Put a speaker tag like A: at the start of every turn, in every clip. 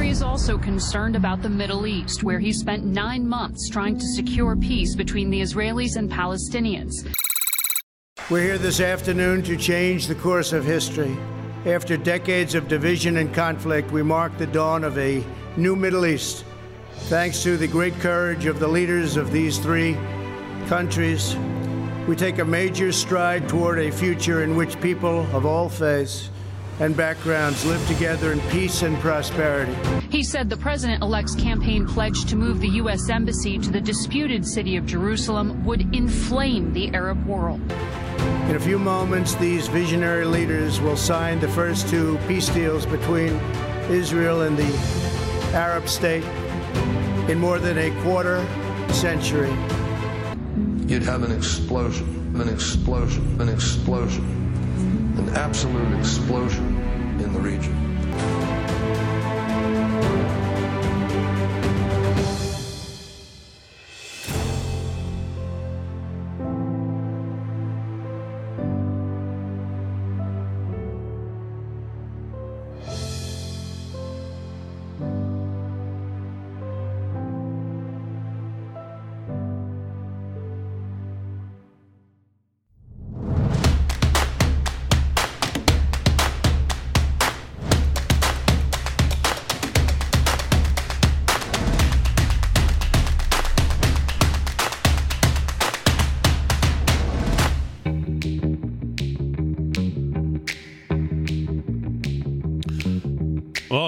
A: Kerry is also concerned about the Middle East, where he spent nine months trying to secure peace between the Israelis and Palestinians.
B: We're here this afternoon to change the course of history. After decades of division and conflict, we mark the dawn of a new Middle East. Thanks to the great courage of the leaders of these three countries, we take a major stride toward a future in which people of all faiths and backgrounds live together in peace and prosperity.
A: He said the president elect's campaign pledge to move the U.S. Embassy to the disputed city of Jerusalem would inflame the Arab world.
B: In a few moments, these visionary leaders will sign the first two peace deals between Israel and the Arab state in more than a quarter century.
C: You'd have an explosion, an explosion, an explosion, an absolute explosion in the region.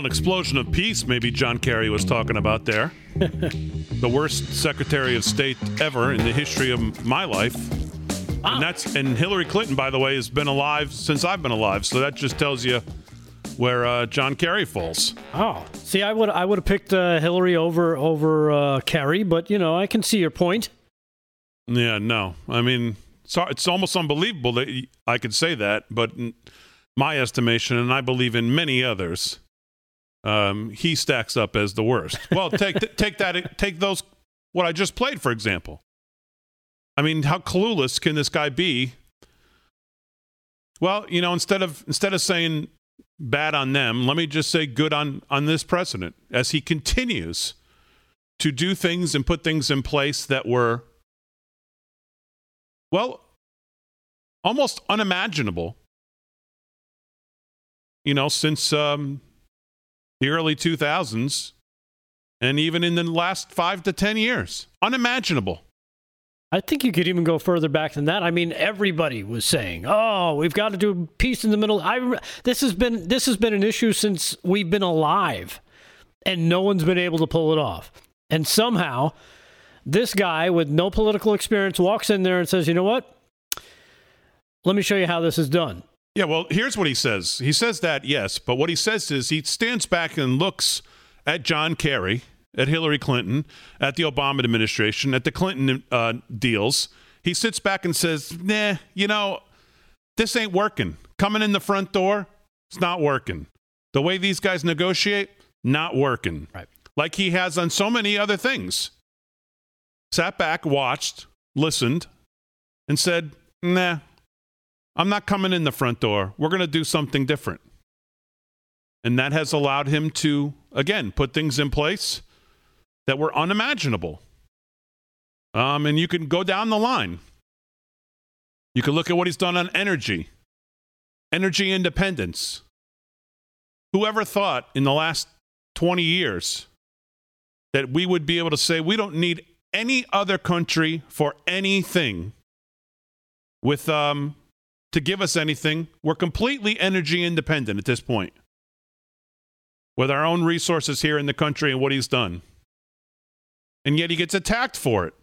D: An explosion of peace, maybe John Kerry was talking about there. the worst Secretary of State ever in the history of my life. And that's and Hillary Clinton, by the way, has been alive since I've been alive. So that just tells you where uh, John Kerry falls.
E: Oh, see, I would I would have picked uh, Hillary over over uh, Kerry, but you know I can see your point.
D: Yeah, no, I mean, so it's almost unbelievable that I could say that, but my estimation, and I believe in many others, um, he stacks up as the worst. Well, take take that take those what I just played for example. I mean, how clueless can this guy be? Well, you know, instead of instead of saying bad on them, let me just say good on on this president as he continues to do things and put things in place that were well almost unimaginable. You know, since um, the early 2000s and even in the last five to 10 years. Unimaginable.
E: I think you could even go further back than that. I mean, everybody was saying, "Oh, we've got to do peace in the middle." I this has been this has been an issue since we've been alive, and no one's been able to pull it off. And somehow, this guy with no political experience walks in there and says, "You know what? Let me show you how this is done."
D: Yeah, well, here's what he says. He says that, yes, but what he says is he stands back and looks at John Kerry, at Hillary Clinton, at the Obama administration, at the Clinton uh, deals. He sits back and says, nah, you know, this ain't working. Coming in the front door, it's not working. The way these guys negotiate, not working.
E: Right.
D: Like he has on so many other things. Sat back, watched, listened, and said, nah, I'm not coming in the front door. We're going to do something different. And that has allowed him to, again, put things in place that were unimaginable. Um, and you can go down the line. You can look at what he's done on energy, energy independence. Whoever thought in the last 20 years that we would be able to say we don't need any other country for anything with um, to give us anything. We're completely energy independent at this point with our own resources here in the country and what he's done. And yet he gets attacked for it.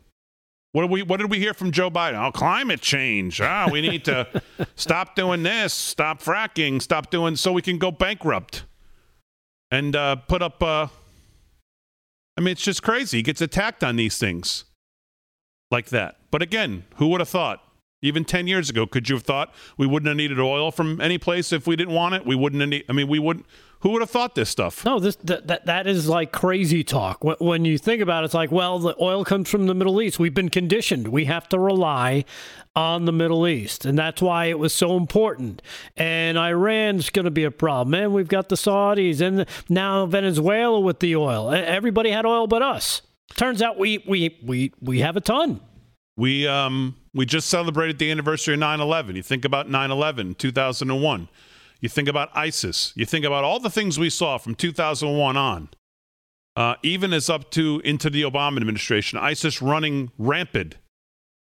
D: What did we what did we hear from Joe Biden? Oh, climate change. Ah, we need to stop doing this, stop fracking, stop doing so we can go bankrupt. And uh, put up uh, I mean, it's just crazy. He gets attacked on these things like that. But again, who would have thought? Even 10 years ago, could you have thought we wouldn't have needed oil from any place if we didn't want it? We wouldn't have need, I mean, we wouldn't who would have thought this stuff?
E: No, this that that, that is like crazy talk. When, when you think about it, it's like, well, the oil comes from the Middle East. We've been conditioned. We have to rely on the Middle East, and that's why it was so important. And Iran's going to be a problem. And we've got the Saudis, and now Venezuela with the oil. Everybody had oil but us. Turns out we we we we have a ton.
D: We um we just celebrated the anniversary of 9/11. You think about 9/11, 2001. You think about ISIS. You think about all the things we saw from 2001 on, uh, even as up to into the Obama administration. ISIS running rampant,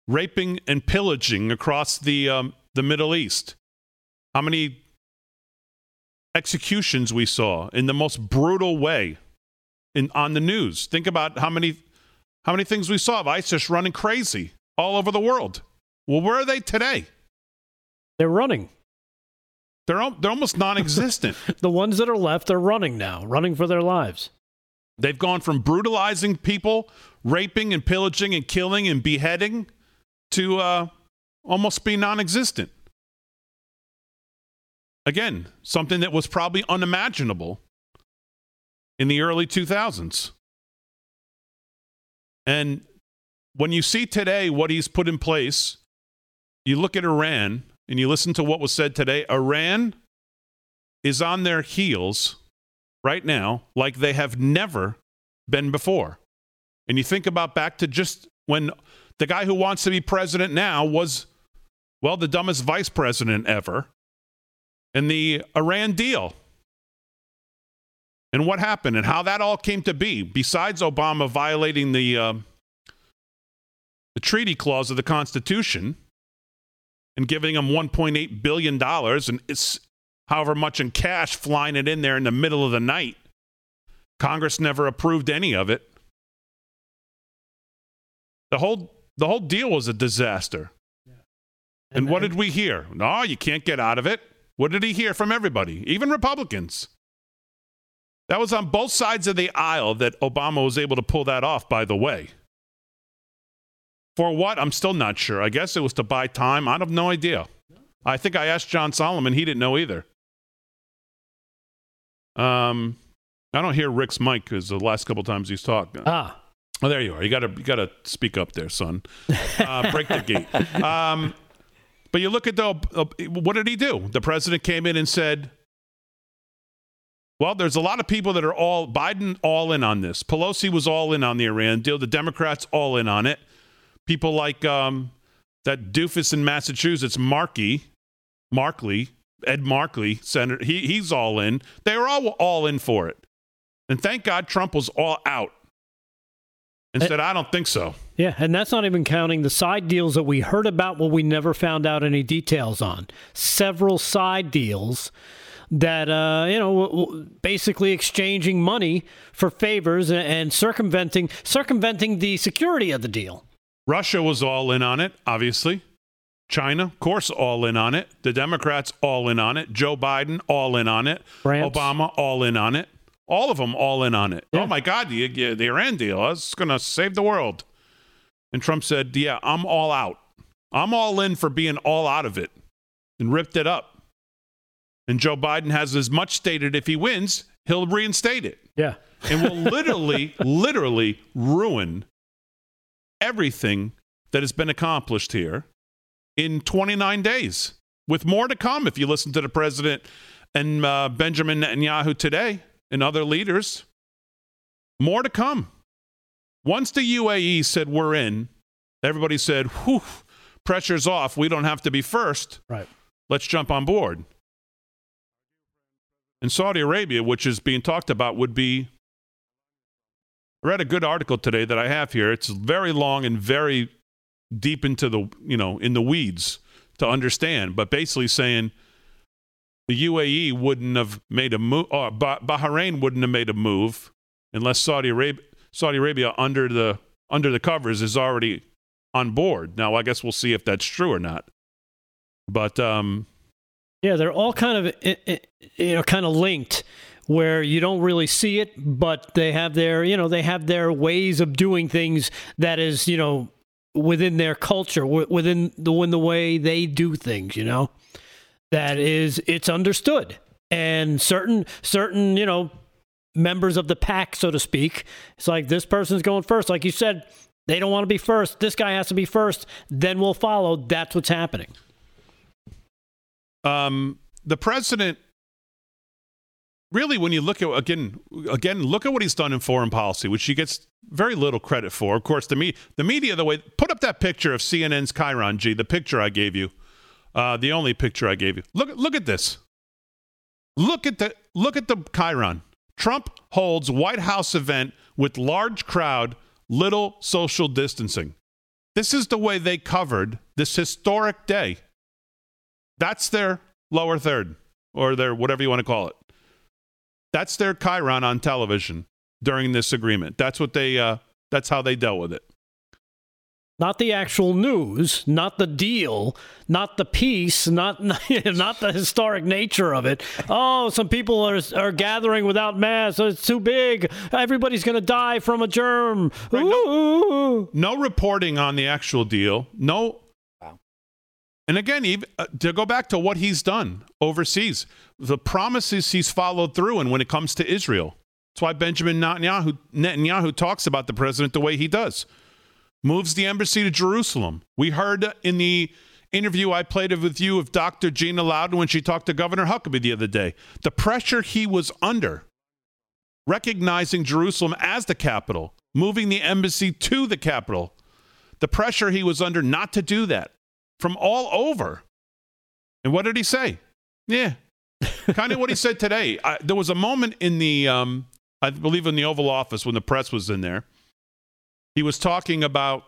D: raping and pillaging across the um, the Middle East. How many executions we saw in the most brutal way in on the news? Think about how many how many things we saw of ISIS running crazy all over the world. Well, where are they today?
E: They're running.
D: They're they're almost non-existent.
E: the ones that are left are running now, running for their lives.
D: They've gone from brutalizing people, raping and pillaging and killing and beheading, to uh, almost be non-existent. Again, something that was probably unimaginable in the early 2000s. And when you see today what he's put in place, you look at Iran and you listen to what was said today, Iran is on their heels right now like they have never been before. And you think about back to just when the guy who wants to be president now was, well, the dumbest vice president ever, and the Iran deal. And what happened and how that all came to be, besides Obama violating the, uh, the treaty clause of the Constitution, and giving them 1.8 billion dollars and it's however much in cash flying it in there in the middle of the night. Congress never approved any of it. The whole the whole deal was a disaster. Yeah. And, and what did we hear? No, you can't get out of it. What did he hear from everybody, even Republicans? That was on both sides of the aisle that Obama was able to pull that off, by the way. For what? I'm still not sure. I guess it was to buy time. I have no idea. I think I asked John Solomon. He didn't know either. Um, I don't hear Rick's mic because the last couple times he's talked.
E: Ah.
D: Oh, there you are. You got to you got to speak up there, son. Uh, break the gate. Um, but you look at the uh, what did he do? The president came in and said, "Well, there's a lot of people that are all Biden all in on this. Pelosi was all in on the Iran deal. The Democrats all in on it people like um, that doofus in Massachusetts, Markey, Markley, Ed Markley, Senator, he, he's all in. They were all all in for it. And thank God Trump was all out and said, I don't think so.
E: Yeah, and that's not even counting the side deals that we heard about, but we never found out any details on. Several side deals that uh, you know basically exchanging money for favors and circumventing circumventing the security of the deal.
D: Russia was all in on it, obviously. China, of course, all in on it. The Democrats, all in on it. Joe Biden, all in on it.
E: France.
D: Obama, all in on it. All of them, all in on it. Yeah. Oh my God, the, the Iran deal, oh, is going to save the world. And Trump said, Yeah, I'm all out. I'm all in for being all out of it and ripped it up. And Joe Biden has as much stated if he wins, he'll reinstate it.
E: Yeah.
D: and will literally, literally ruin everything that has been accomplished here in 29 days, with more to come if you listen to the president and uh, Benjamin Netanyahu today and other leaders. More to come. Once the UAE said we're in, everybody said, whew, pressure's off. We don't have to be first.
E: Right.
D: Let's jump on board. And Saudi Arabia, which is being talked about, would be I read a good article today that I have here. It's very long and very deep into the, you know, in the weeds to understand, but basically saying the UAE wouldn't have made a move, or uh, Bahrain wouldn't have made a move unless Saudi Arabia, Saudi Arabia under the under the covers is already on board. Now, I guess we'll see if that's true or not. But um,
E: yeah, they're all kind of eh, eh, you know kind of linked where you don't really see it, but they have their, you know, they have their ways of doing things that is, you know, within their culture, within the within the way they do things. You know, that is it's understood, and certain certain you know members of the pack, so to speak. It's like this person's going first, like you said. They don't want to be first. This guy has to be first. Then we'll follow. That's what's happening.
D: Um, the president really, when you look at again, again, look at what he's done in foreign policy, which he gets very little credit for. Of course, the me, the media, the way put up that picture of CNN's chyron G, the picture I gave you, uh, the only picture I gave you. Look, look at this. Look at the look at the chyron. Trump holds White House event with large crowd, little social distancing. This is the way they covered this historic day. That's their lower third, or their whatever you want to call it. That's their chyron on television during this agreement. That's what they. Uh, that's how they dealt with it.
E: Not the actual news, not the deal, not the peace, not not the historic nature of it. Oh, some people are are gathering without masks. It's too big. Everybody's going to die from a germ. Right,
D: no, no reporting on the actual deal. No and again, even, uh, to go back to what he's done overseas, the promises he's followed through, and when it comes to Israel, that's why Benjamin Netanyahu, Netanyahu talks about the president the way he does. Moves the embassy to Jerusalem. We heard in the interview I played with you of Dr. Gina Loudon when she talked to Governor Huckabee the other day. The pressure he was under, recognizing Jerusalem as the capital, moving the embassy to the capital, the pressure he was under not to do that, from all over. And what did he say? Yeah, kind of what he said today. I, there was a moment in the, um, I believe, in the Oval Office when the press was in there. He was talking about,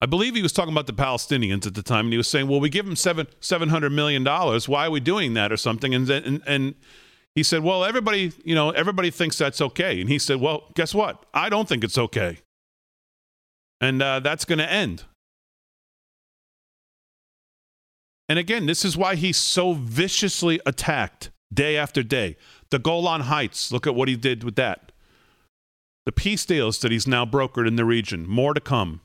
D: I believe he was talking about the Palestinians at the time, and he was saying, "Well, we give them seven seven hundred million dollars. Why are we doing that, or something?" And and and he said, "Well, everybody, you know, everybody thinks that's okay." And he said, "Well, guess what? I don't think it's okay." And uh, that's going to end. And again, this is why he's so viciously attacked day after day. The Golan Heights, look at what he did with that. The peace deals that he's now brokered in the region, more to come.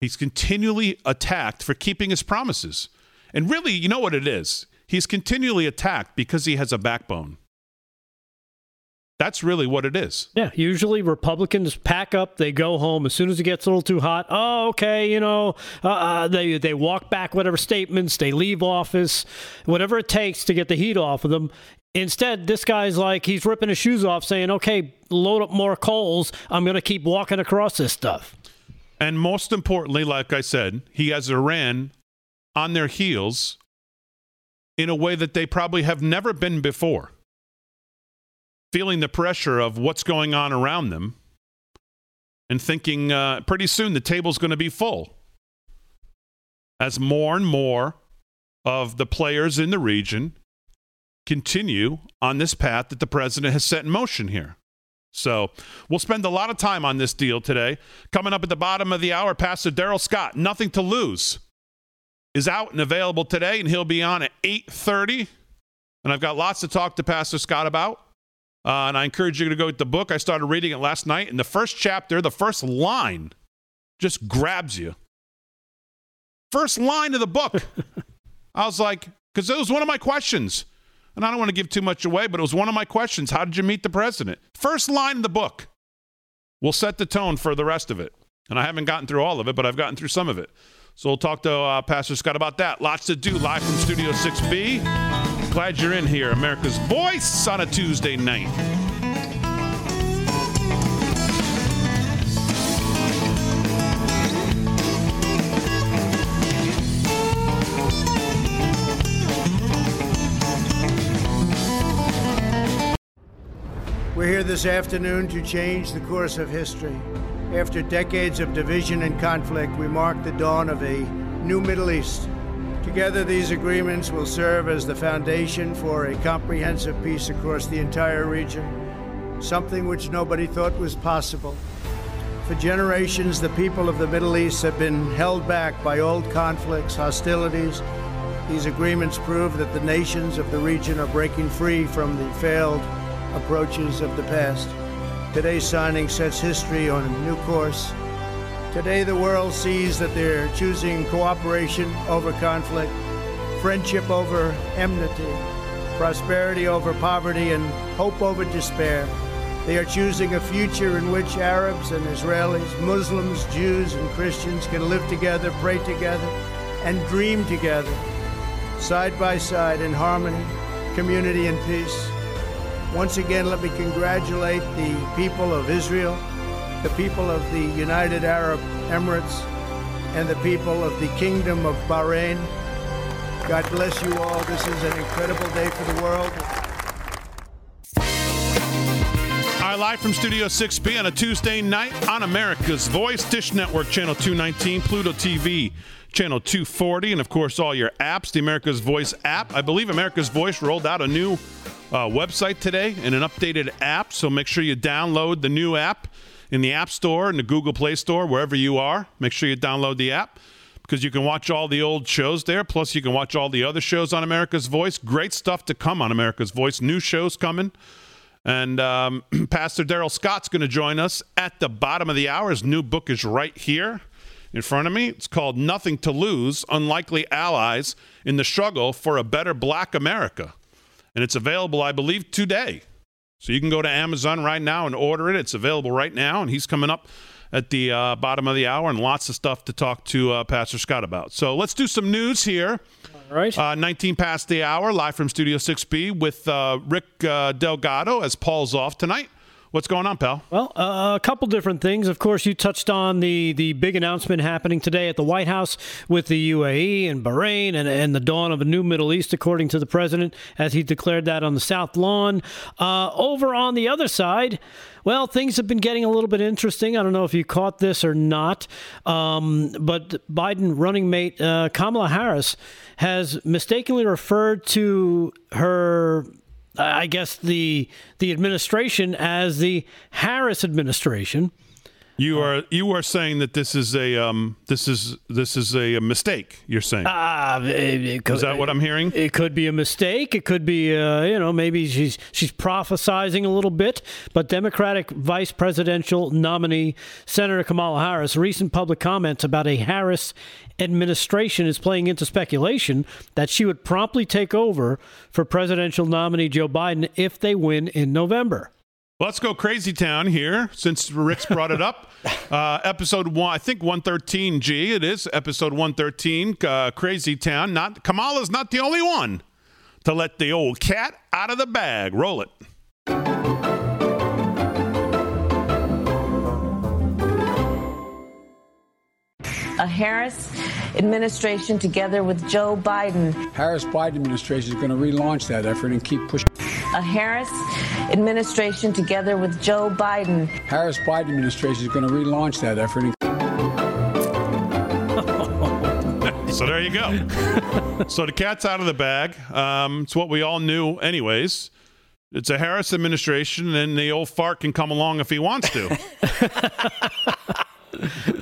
D: He's continually attacked for keeping his promises. And really, you know what it is? He's continually attacked because he has a backbone. That's really what it is.
E: Yeah, usually Republicans pack up, they go home as soon as it gets a little too hot. Oh, okay, you know, uh, uh, they they walk back whatever statements, they leave office, whatever it takes to get the heat off of them. Instead, this guy's like he's ripping his shoes off, saying, "Okay, load up more coals. I'm going to keep walking across this stuff."
D: And most importantly, like I said, he has Iran on their heels in a way that they probably have never been before feeling the pressure of what's going on around them and thinking uh, pretty soon the table's going to be full as more and more of the players in the region continue on this path that the president has set in motion here. So we'll spend a lot of time on this deal today. Coming up at the bottom of the hour, Pastor Darrell Scott, nothing to lose, is out and available today, and he'll be on at 8:30. And I've got lots to talk to Pastor Scott about. Uh, and I encourage you to go with the book. I started reading it last night, and the first chapter, the first line, just grabs you. First line of the book. I was like, because it was one of my questions. And I don't want to give too much away, but it was one of my questions. How did you meet the president? First line of the book will set the tone for the rest of it. And I haven't gotten through all of it, but I've gotten through some of it. So we'll talk to uh, Pastor Scott about that. Lots to do live from Studio 6B. Glad you're in here, America's Voice on a Tuesday night.
B: We're here this afternoon to change the course of history. After decades of division and conflict, we mark the dawn of a new Middle East Together, these agreements will serve as the foundation for a comprehensive peace across the entire region, something which nobody thought was possible. For generations, the people of the Middle East have been held back by old conflicts, hostilities. These agreements prove that the nations of the region are breaking free from the failed approaches of the past. Today's signing sets history on a new course Today, the world sees that they're choosing cooperation over conflict, friendship over enmity, prosperity over poverty, and hope over despair. They are choosing a future in which Arabs and Israelis, Muslims, Jews, and Christians can live together, pray together, and dream together, side by side in harmony, community, and peace. Once again, let me congratulate the people of Israel, the people of the United Arab Emirates, and the people of the Kingdom of Bahrain. God bless you all. This is an incredible day for the world.
D: All right, live from Studio 6B on a Tuesday night on America's Voice, Dish Network, Channel 219, Pluto TV, Channel 240, and of course, all your apps, the America's Voice app. I believe America's Voice rolled out a new uh, website today and an updated app, so make sure you download the new app in the App Store and the Google Play Store, wherever you are. Make sure you download the app because you can watch all the old shows there. Plus, you can watch all the other shows on America's Voice. Great stuff to come on America's Voice. New shows coming. And um, Pastor Darrell Scott's going to join us at the bottom of the hour. His new book is right here in front of me. It's called Nothing to Lose Unlikely Allies in the Struggle for a Better Black America. And it's available, I believe, today. So you can go to Amazon right now and order it. It's available right now. And he's coming up at the uh, bottom of the hour and lots of stuff to talk to uh, Pastor Scott about. So let's do some news here.
E: All right.
D: Uh, 19 past the hour, live from Studio 6B with uh, Rick uh, Delgado as Paul's off tonight. What's going on, pal?
E: Well, uh, a couple different things. Of course, you touched on the, the big announcement happening today at the White House with the UAE and Bahrain and, and the dawn of a new Middle East, according to the president, as he declared that on the South Lawn. Uh, over on the other side, well, things have been getting a little bit interesting. I don't know if you caught this or not, um, but Biden running mate uh, Kamala Harris has mistakenly referred to her I guess the the administration as the Harris administration.
D: You are you are saying that this is a um, this is this is a, mistake. You're saying
E: uh, could,
D: is that what I'm hearing?
E: It could be a mistake. It could be uh, you know maybe she's she's prophesizing a little bit. But Democratic Vice Presidential nominee Senator Kamala Harris recent public comments about a Harris administration is playing into speculation that she would promptly take over for presidential nominee Joe Biden if they win in November.
D: Let's go crazy town here since Rick's brought it up. Uh, episode one, I think 113. G, it is episode 113. Uh, crazy town. Not Kamala's not the only one to let the old cat out of the bag. Roll it.
F: A Harris administration together with Joe Biden.
G: Harris Biden administration is going to relaunch that effort and keep pushing.
F: A Harris administration together with Joe Biden.
G: Harris Biden administration is going to relaunch that effort. And-
D: so there you go. so the cat's out of the bag. Um, it's what we all knew, anyways. It's a Harris administration, and the old fart can come along if he wants to.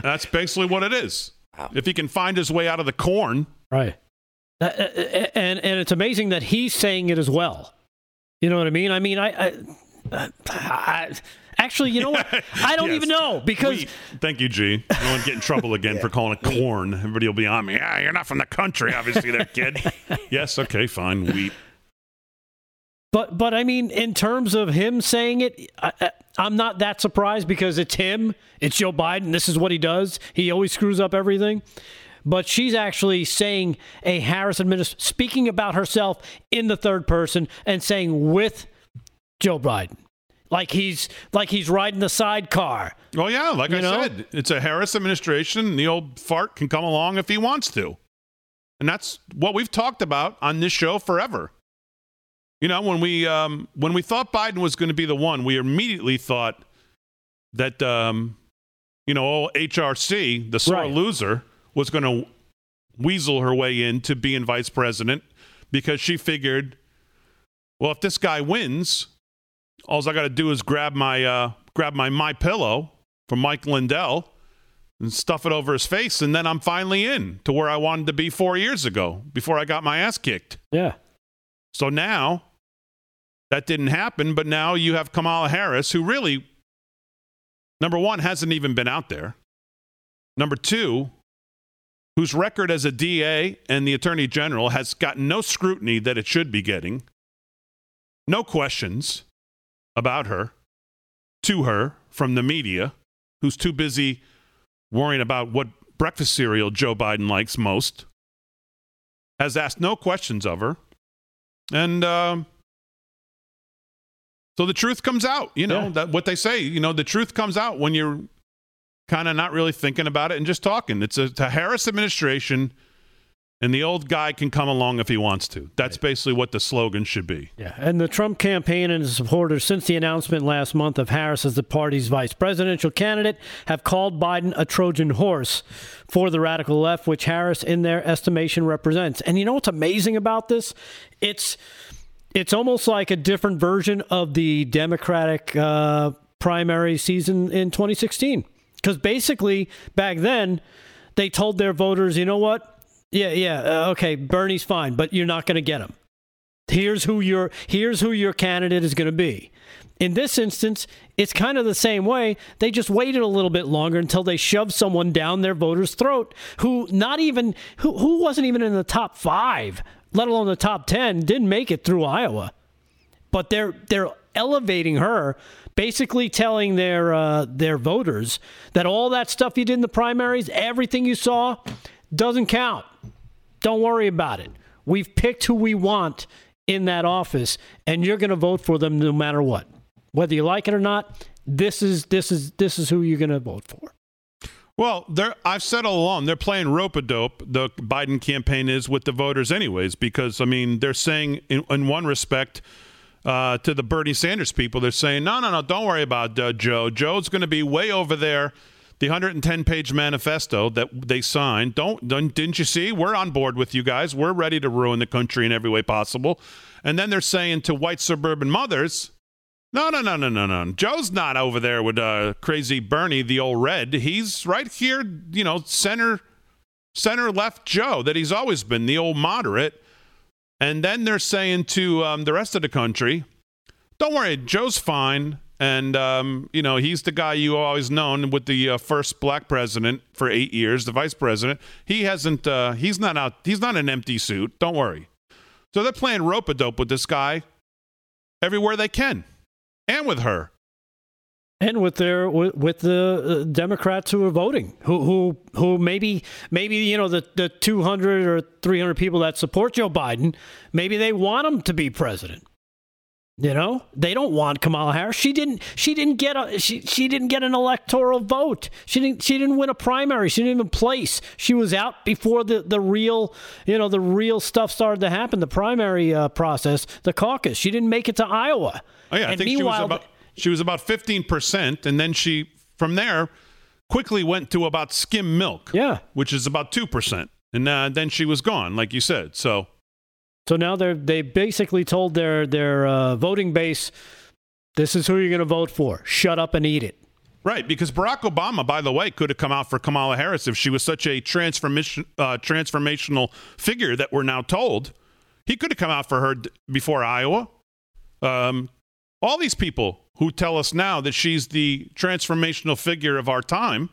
D: That's basically what it is. Wow. If he can find his way out of the corn,
E: right? Uh, uh, uh, and and it's amazing that he's saying it as well. You know what I mean? I mean, I, I, I actually, you know what? I don't yes. even know because.
D: Wheat. Thank you, G. I don't want to get in trouble again yeah. for calling it corn. Everybody will be on me. Ah, you're not from the country, obviously, there, kid. yes, okay, fine, wheat.
E: But but I mean, in terms of him saying it, I, am not that surprised because it's him. It's Joe Biden. This is what he does. He always screws up everything. But she's actually saying a Harris administration, speaking about herself in the third person and saying with Joe Biden like he's like he's riding the sidecar.
D: Oh yeah, like you I know? said, it's a Harris administration. The old fart can come along if he wants to, and that's what we've talked about on this show forever. You know, when we um, when we thought Biden was going to be the one, we immediately thought that um, you know HRC, the sore right. loser, was going to weasel her way in to being vice president because she figured, well, if this guy wins, all I got to do is grab my uh, grab my my pillow from Mike Lindell and stuff it over his face, and then I'm finally in to where I wanted to be four years ago before I got my ass kicked.
E: Yeah.
D: So now that didn't happen, but now you have Kamala Harris, who really, number one, hasn't even been out there. Number two, whose record as a DA and the Attorney General has gotten no scrutiny that it should be getting, no questions about her to her from the media, who's too busy worrying about what breakfast cereal Joe Biden likes most, has asked no questions of her. And uh, so the truth comes out, you know, yeah. that what they say, you know, the truth comes out when you're kind of not really thinking about it and just talking. It's a, it's a Harris administration and the old guy can come along if he wants to. That's basically what the slogan should be.
E: Yeah, and the Trump campaign and his supporters, since the announcement last month of Harris as the party's vice presidential candidate, have called Biden a Trojan horse for the radical left, which Harris, in their estimation, represents. And you know what's amazing about this? It's it's almost like a different version of the Democratic uh, primary season in 2016. Because basically, back then, they told their voters, you know what? Yeah, yeah. Uh, okay, Bernie's fine, but you're not going to get him. Here's who your here's who your candidate is going to be. In this instance, it's kind of the same way. They just waited a little bit longer until they shoved someone down their voter's throat who not even who who wasn't even in the top 5, let alone the top 10, didn't make it through Iowa. But they're they're elevating her, basically telling their uh, their voters that all that stuff you did in the primaries, everything you saw, doesn't count. Don't worry about it. We've picked who we want in that office, and you're going to vote for them no matter what, whether you like it or not. This is this is this is who you're going to vote for.
D: Well, I've said all along they're playing rope a dope. The Biden campaign is with the voters, anyways, because I mean they're saying in, in one respect uh, to the Bernie Sanders people, they're saying no, no, no, don't worry about uh, Joe. Joe's going to be way over there the 110 page manifesto that they signed. Don't, don't didn't you see? We're on board with you guys. We're ready to ruin the country in every way possible. And then they're saying to white suburban mothers, no, no, no, no, no, no. Joe's not over there with uh, crazy Bernie, the old red. He's right here, you know, center, center left Joe that he's always been, the old moderate. And then they're saying to um, the rest of the country, don't worry, Joe's fine and um, you know he's the guy you always known with the uh, first black president for eight years, the vice president. He hasn't. Uh, he's not out. He's not an empty suit. Don't worry. So they're playing rope a dope with this guy everywhere they can, and with her,
E: and with their with, with the uh, Democrats who are voting, who who who maybe maybe you know the the two hundred or three hundred people that support Joe Biden, maybe they want him to be president. You know, they don't want Kamala Harris. She didn't. She didn't get a. She she didn't get an electoral vote. She didn't. She didn't win a primary. She didn't even place. She was out before the the real. You know, the real stuff started to happen. The primary uh, process, the caucus. She didn't make it to Iowa.
D: Oh yeah, I think she was about. She was about fifteen percent, and then she from there quickly went to about skim milk.
E: Yeah,
D: which is about two percent, and uh, then she was gone, like you said. So
E: so now they're they basically told their their uh, voting base, this is who you're going to vote for. Shut up and eat it.
D: Right, because Barack Obama, by the way, could have come out for Kamala Harris if she was such a transformation uh, transformational figure that we're now told. He could have come out for her d- before Iowa. Um, all these people who tell us now that she's the transformational figure of our time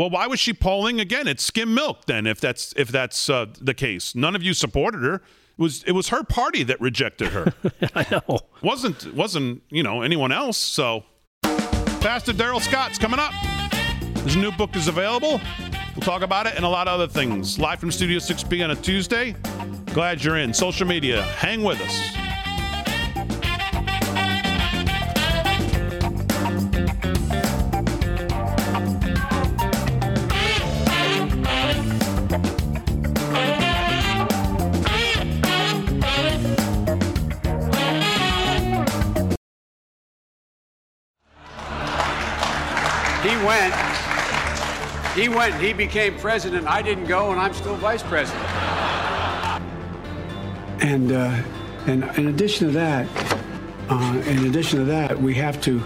D: well, why was she polling again? It's skim milk then, if that's if that's uh, the case. None of you supported her. It was it was her party that rejected her.
E: I know.
D: wasn't wasn't you know anyone else. So, Pastor Darrell Scott's coming up. His new book is available. We'll talk about it and a lot of other things. Live from Studio 6B on a Tuesday. Glad you're in. Social media. Hang with us.
H: Went. He went, he became president. I didn't go, and I'm still vice president.
G: And, uh, and in addition to that, uh, in addition to that, we have to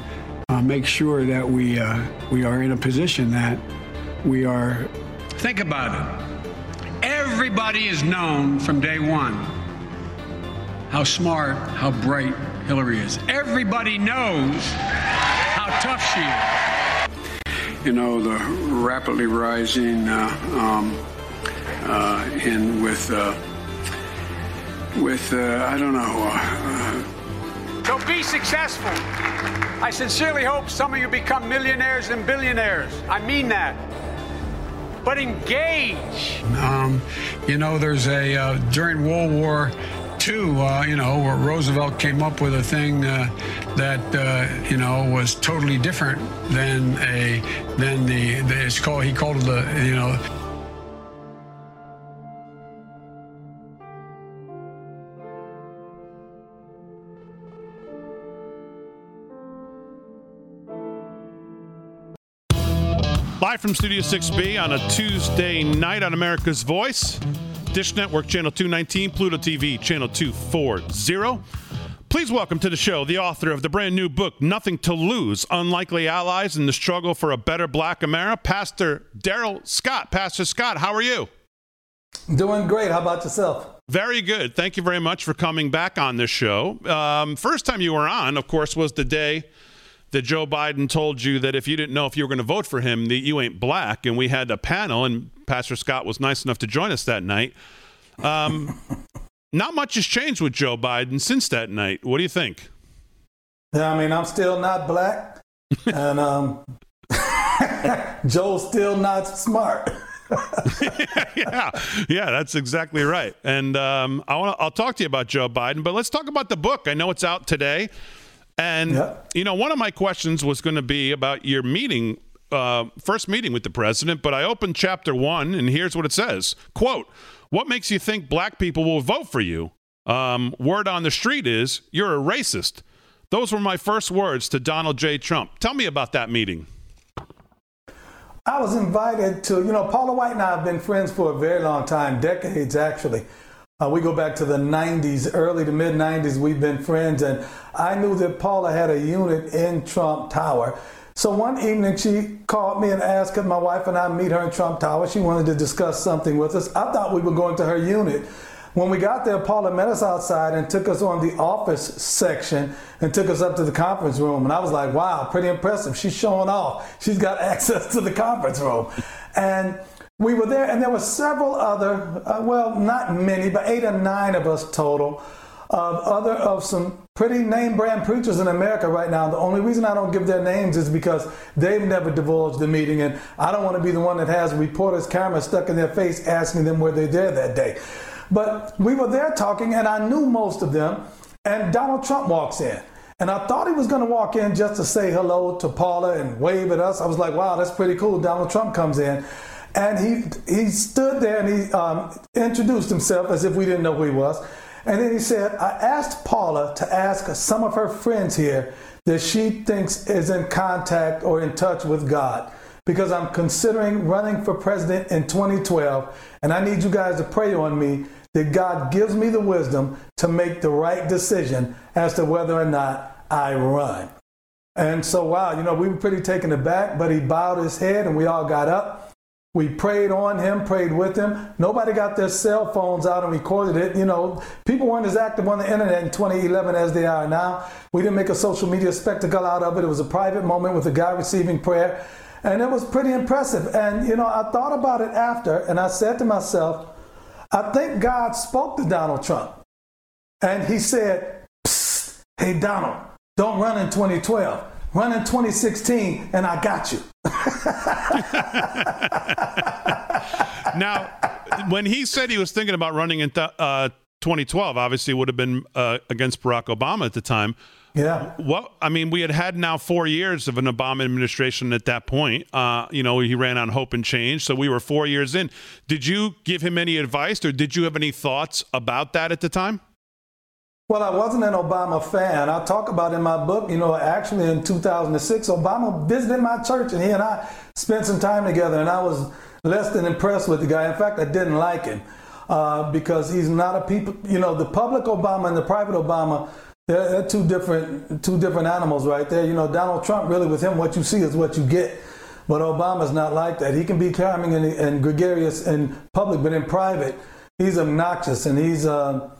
G: uh, make sure that we, uh, we are in a position that we are.
H: Think about it. Everybody is known from day one how smart, how bright Hillary is. Everybody knows how tough she is. You know, the rapidly rising uh, um, uh, in with uh, with uh, I don't know. Uh,
I: so be successful. I sincerely hope some of you become millionaires and billionaires. I mean that. But engage.
H: Um, you know, there's a uh, during World War II, uh, you know, where Roosevelt came up with a thing uh, that uh, you know was totally different than a than the, the it's called he called it the you know.
D: Live from Studio 6B on a Tuesday night on America's Voice, Dish Network Channel 219, Pluto TV Channel 240. Please welcome to the show the author of the brand new book, Nothing to Lose Unlikely Allies in the Struggle for a Better Black America, Pastor Darrell Scott. Pastor Scott, how are you?
J: Doing great. How about yourself?
D: Very good. Thank you very much for coming back on this show. Um, first time you were on, of course, was the day that Joe Biden told you that if you didn't know if you were going to vote for him, that you ain't black. And we had a panel, and Pastor Scott was nice enough to join us that night. Um, not much has changed with Joe Biden since that night. What do you think?
J: Yeah, I mean, I'm still not black, and um, Joe's still not smart.
D: yeah, yeah, that's exactly right. And um, I want I'll talk to you about Joe Biden, but let's talk about the book. I know it's out today. And yeah. you know, one of my questions was going to be about your meeting, uh, first meeting with the president. But I opened chapter one, and here's what it says: "Quote: What makes you think black people will vote for you? Um, word on the street is you're a racist." Those were my first words to Donald J. Trump. Tell me about that meeting.
J: I was invited to, you know, Paula White and I have been friends for a very long time, decades actually. Uh, we go back to the 90s, early to mid 90s, we've been friends, and I knew that Paula had a unit in Trump Tower. So one evening she called me and asked could my wife and I meet her in Trump Tower. She wanted to discuss something with us. I thought we were going to her unit. When we got there, Paula met us outside and took us on the office section and took us up to the conference room. And I was like, wow, pretty impressive. She's showing off. She's got access to the conference room. And we were there, and there were several other, uh, well, not many, but eight or nine of us total, of other of some pretty name brand preachers in America right now. The only reason I don't give their names is because they've never divulged the meeting, and I don't want to be the one that has a reporter's camera stuck in their face asking them were they there that day. But we were there talking, and I knew most of them, and Donald Trump walks in. And I thought he was going to walk in just to say hello to Paula and wave at us. I was like, wow, that's pretty cool. Donald Trump comes in. And he, he stood there and he um, introduced himself as if we didn't know who he was. And then he said, I asked Paula to ask some of her friends here that she thinks is in contact or in touch with God because I'm considering running for president in 2012. And I need you guys to pray on me that God gives me the wisdom to make the right decision as to whether or not I run. And so, wow, you know, we were pretty taken aback, but he bowed his head and we all got up. We prayed on him, prayed with him. Nobody got their cell phones out and recorded it. You know, people weren't as active on the internet in 2011 as they are now. We didn't make a social media spectacle out of it. It was a private moment with a guy receiving prayer. And it was pretty impressive. And, you know, I thought about it after and I said to myself, I think God spoke to Donald Trump. And he said, hey, Donald, don't run in 2012 run in 2016 and I got you.
D: now, when he said he was thinking about running in th- uh, 2012, obviously would have been uh, against Barack Obama at the time.
J: Yeah.
D: Well, I mean, we had had now four years of an Obama administration at that point. Uh, you know, he ran on hope and change, so we were four years in. Did you give him any advice, or did you have any thoughts about that at the time?
J: Well, I wasn't an Obama fan. I talk about in my book, you know, actually in 2006, Obama visited my church and he and I spent some time together, and I was less than impressed with the guy. In fact, I didn't like him uh, because he's not a people, you know, the public Obama and the private Obama. They're, they're two different, two different animals right there. You know, Donald Trump really, with him, what you see is what you get. But Obama's not like that. He can be charming and, and gregarious in public, but in private, he's obnoxious and he's. Uh,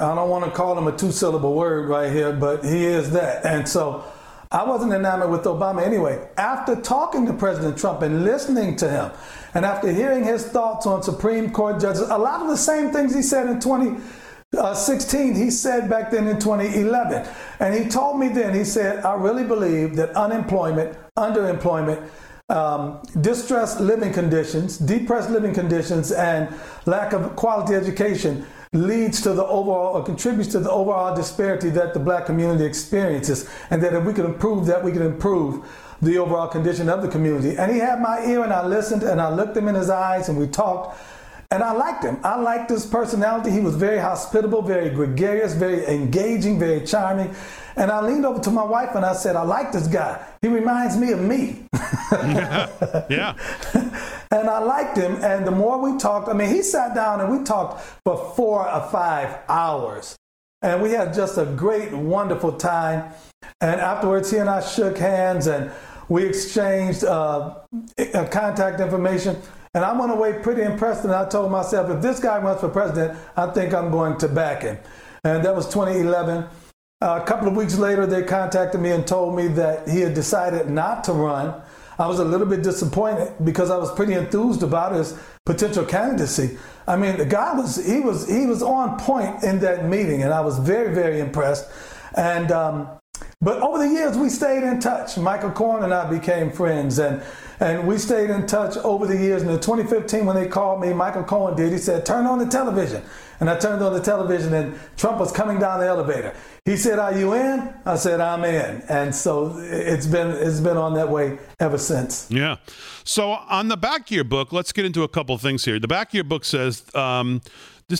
J: I don't want to call him a two syllable word right here, but he is that. And so I wasn't enamored with Obama anyway. After talking to President Trump and listening to him, and after hearing his thoughts on Supreme Court judges, a lot of the same things he said in 2016, he said back then in 2011. And he told me then, he said, I really believe that unemployment, underemployment, um, distressed living conditions, depressed living conditions, and lack of quality education leads to the overall or contributes to the overall disparity that the black community experiences and that if we can improve that we can improve the overall condition of the community and he had my ear and i listened and i looked him in his eyes and we talked and I liked him. I liked his personality. He was very hospitable, very gregarious, very engaging, very charming. And I leaned over to my wife and I said, I like this guy. He reminds me of me.
D: yeah. yeah.
J: and I liked him. And the more we talked, I mean, he sat down and we talked for four or five hours. And we had just a great, wonderful time. And afterwards, he and I shook hands and we exchanged uh, contact information. And I went away pretty impressed, and I told myself, if this guy runs for president, I think I'm going to back him. And that was 2011. Uh, a couple of weeks later, they contacted me and told me that he had decided not to run. I was a little bit disappointed because I was pretty enthused about his potential candidacy. I mean, the guy was he was he was on point in that meeting, and I was very very impressed. And um, but over the years, we stayed in touch. Michael Cohen and I became friends, and and we stayed in touch over the years. And in 2015, when they called me, Michael Cohen did. He said, "Turn on the television." And I turned on the television, and Trump was coming down the elevator. He said, "Are you in?" I said, "I'm in." And so it's been it's been on that way ever since.
D: Yeah. So on the back of your book, let's get into a couple things here. The back of your book says. Um,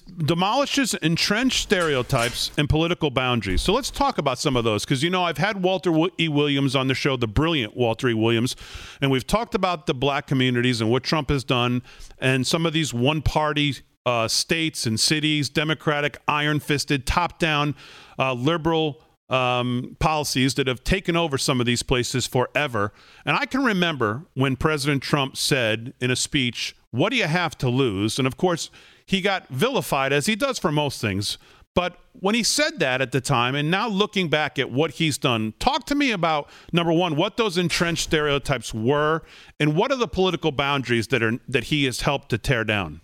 D: demolishes entrenched stereotypes and political boundaries. So let's talk about some of those because you know I've had Walter E. Williams on the show, the brilliant Walter E. Williams, and we've talked about the black communities and what Trump has done and some of these one-party uh, states and cities, democratic, iron-fisted, top-down, uh, liberal. Um, policies that have taken over some of these places forever. And I can remember when President Trump said in a speech, What do you have to lose? And of course, he got vilified, as he does for most things. But when he said that at the time, and now looking back at what he's done, talk to me about number one, what those entrenched stereotypes were, and what are the political boundaries that are that he has helped to tear down.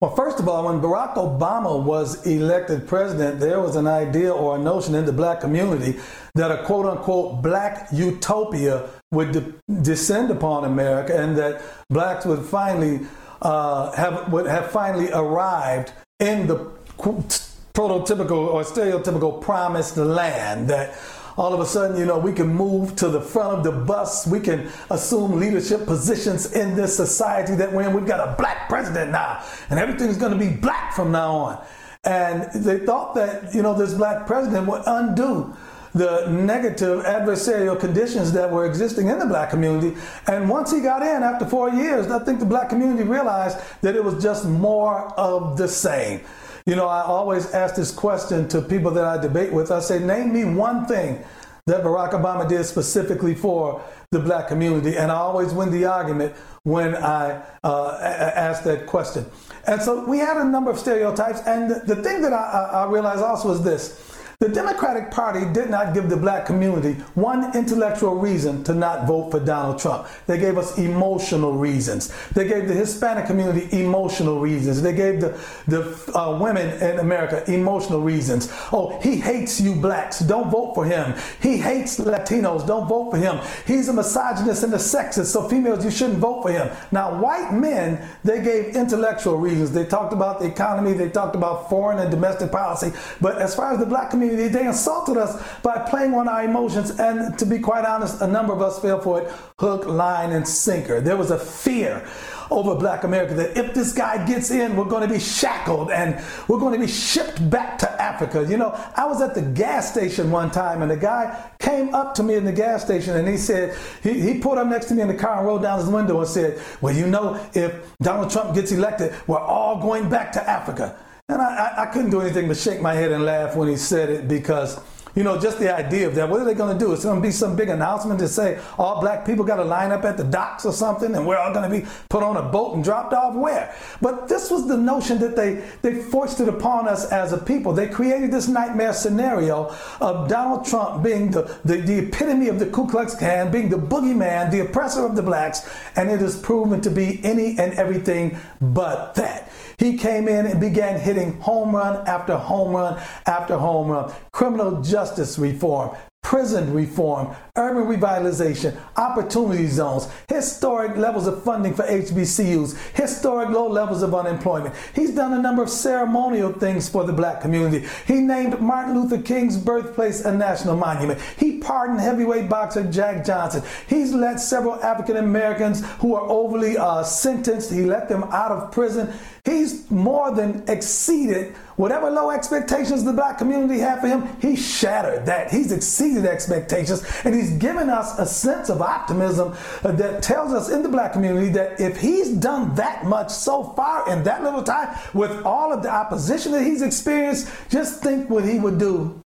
J: Well, first of all, when Barack Obama was elected president, there was an idea or a notion in the black community that a quote unquote black utopia would de- descend upon America and that blacks would finally uh, have would have finally arrived in the prototypical or stereotypical promised land that all of a sudden, you know, we can move to the front of the bus. We can assume leadership positions in this society that when we've got a black president now, and everything's going to be black from now on. And they thought that, you know, this black president would undo the negative adversarial conditions that were existing in the black community. And once he got in after four years, I think the black community realized that it was just more of the same. You know, I always ask this question to people that I debate with. I say, name me one thing that Barack Obama did specifically for the black community. And I always win the argument when I uh, ask that question. And so we had a number of stereotypes. And the, thing that I, I realized also is this the Democratic Party did not give the black community one intellectual reason to not vote for Donald Trump. They gave us emotional reasons. They gave the Hispanic community emotional reasons. They gave the, the uh, women in America emotional reasons. Oh, he hates you blacks. Don't vote for him. He hates Latinos. Don't vote for him. He's a misogynist and a sexist, so females, you shouldn't vote for him. Now, white men, they gave intellectual reasons. They talked about the economy. They talked about foreign and domestic policy. But as far as the black community, community. They insulted us by playing on our emotions. And to be quite honest, a number of us fell for it hook, line, and sinker. There was a fear over black America that if this guy gets in, we're going to be shackled and we're going to be shipped back to Africa. You know, I was at the gas station one time and a guy came up to me in the gas station and he said, he, he pulled up next to me in the car and rolled down his window and said, Well, you know, if Donald Trump gets elected, we're all going back to Africa. And I, I, couldn't do anything but shake my head and laugh when he said it because, You know, just the idea of that. What are they going to do? It's going to be some big announcement to say all black people got to line up at the docks or something, and we're all going to be put on a boat and dropped off where? But this was the notion that they they forced it upon us as a people. They created this nightmare scenario of Donald Trump being the, the, the epitome of the Ku Klux Klan, being the boogeyman, the oppressor of the blacks, and it has proven to be any and everything but that. He came in and began hitting home run after home run after home run. Criminal justice reform, prison reform, urban revitalization, opportunity zones, historic levels of funding for HBCUs, historic low levels of unemployment. He's done a number of ceremonial things for the black community. He named Martin Luther King's birthplace a national monument. He pardoned heavyweight boxer Jack Johnson. He's let several African Americans who are overly uh, sentenced, he let them out of prison. He's more than exceeded whatever low expectations the black community had for him. He shattered that. He's exceeded expectations and he's given us a sense of optimism uh, that tells us in the black community that if he's done that much so far in that little time with all of the opposition that he's experienced, just think what he would do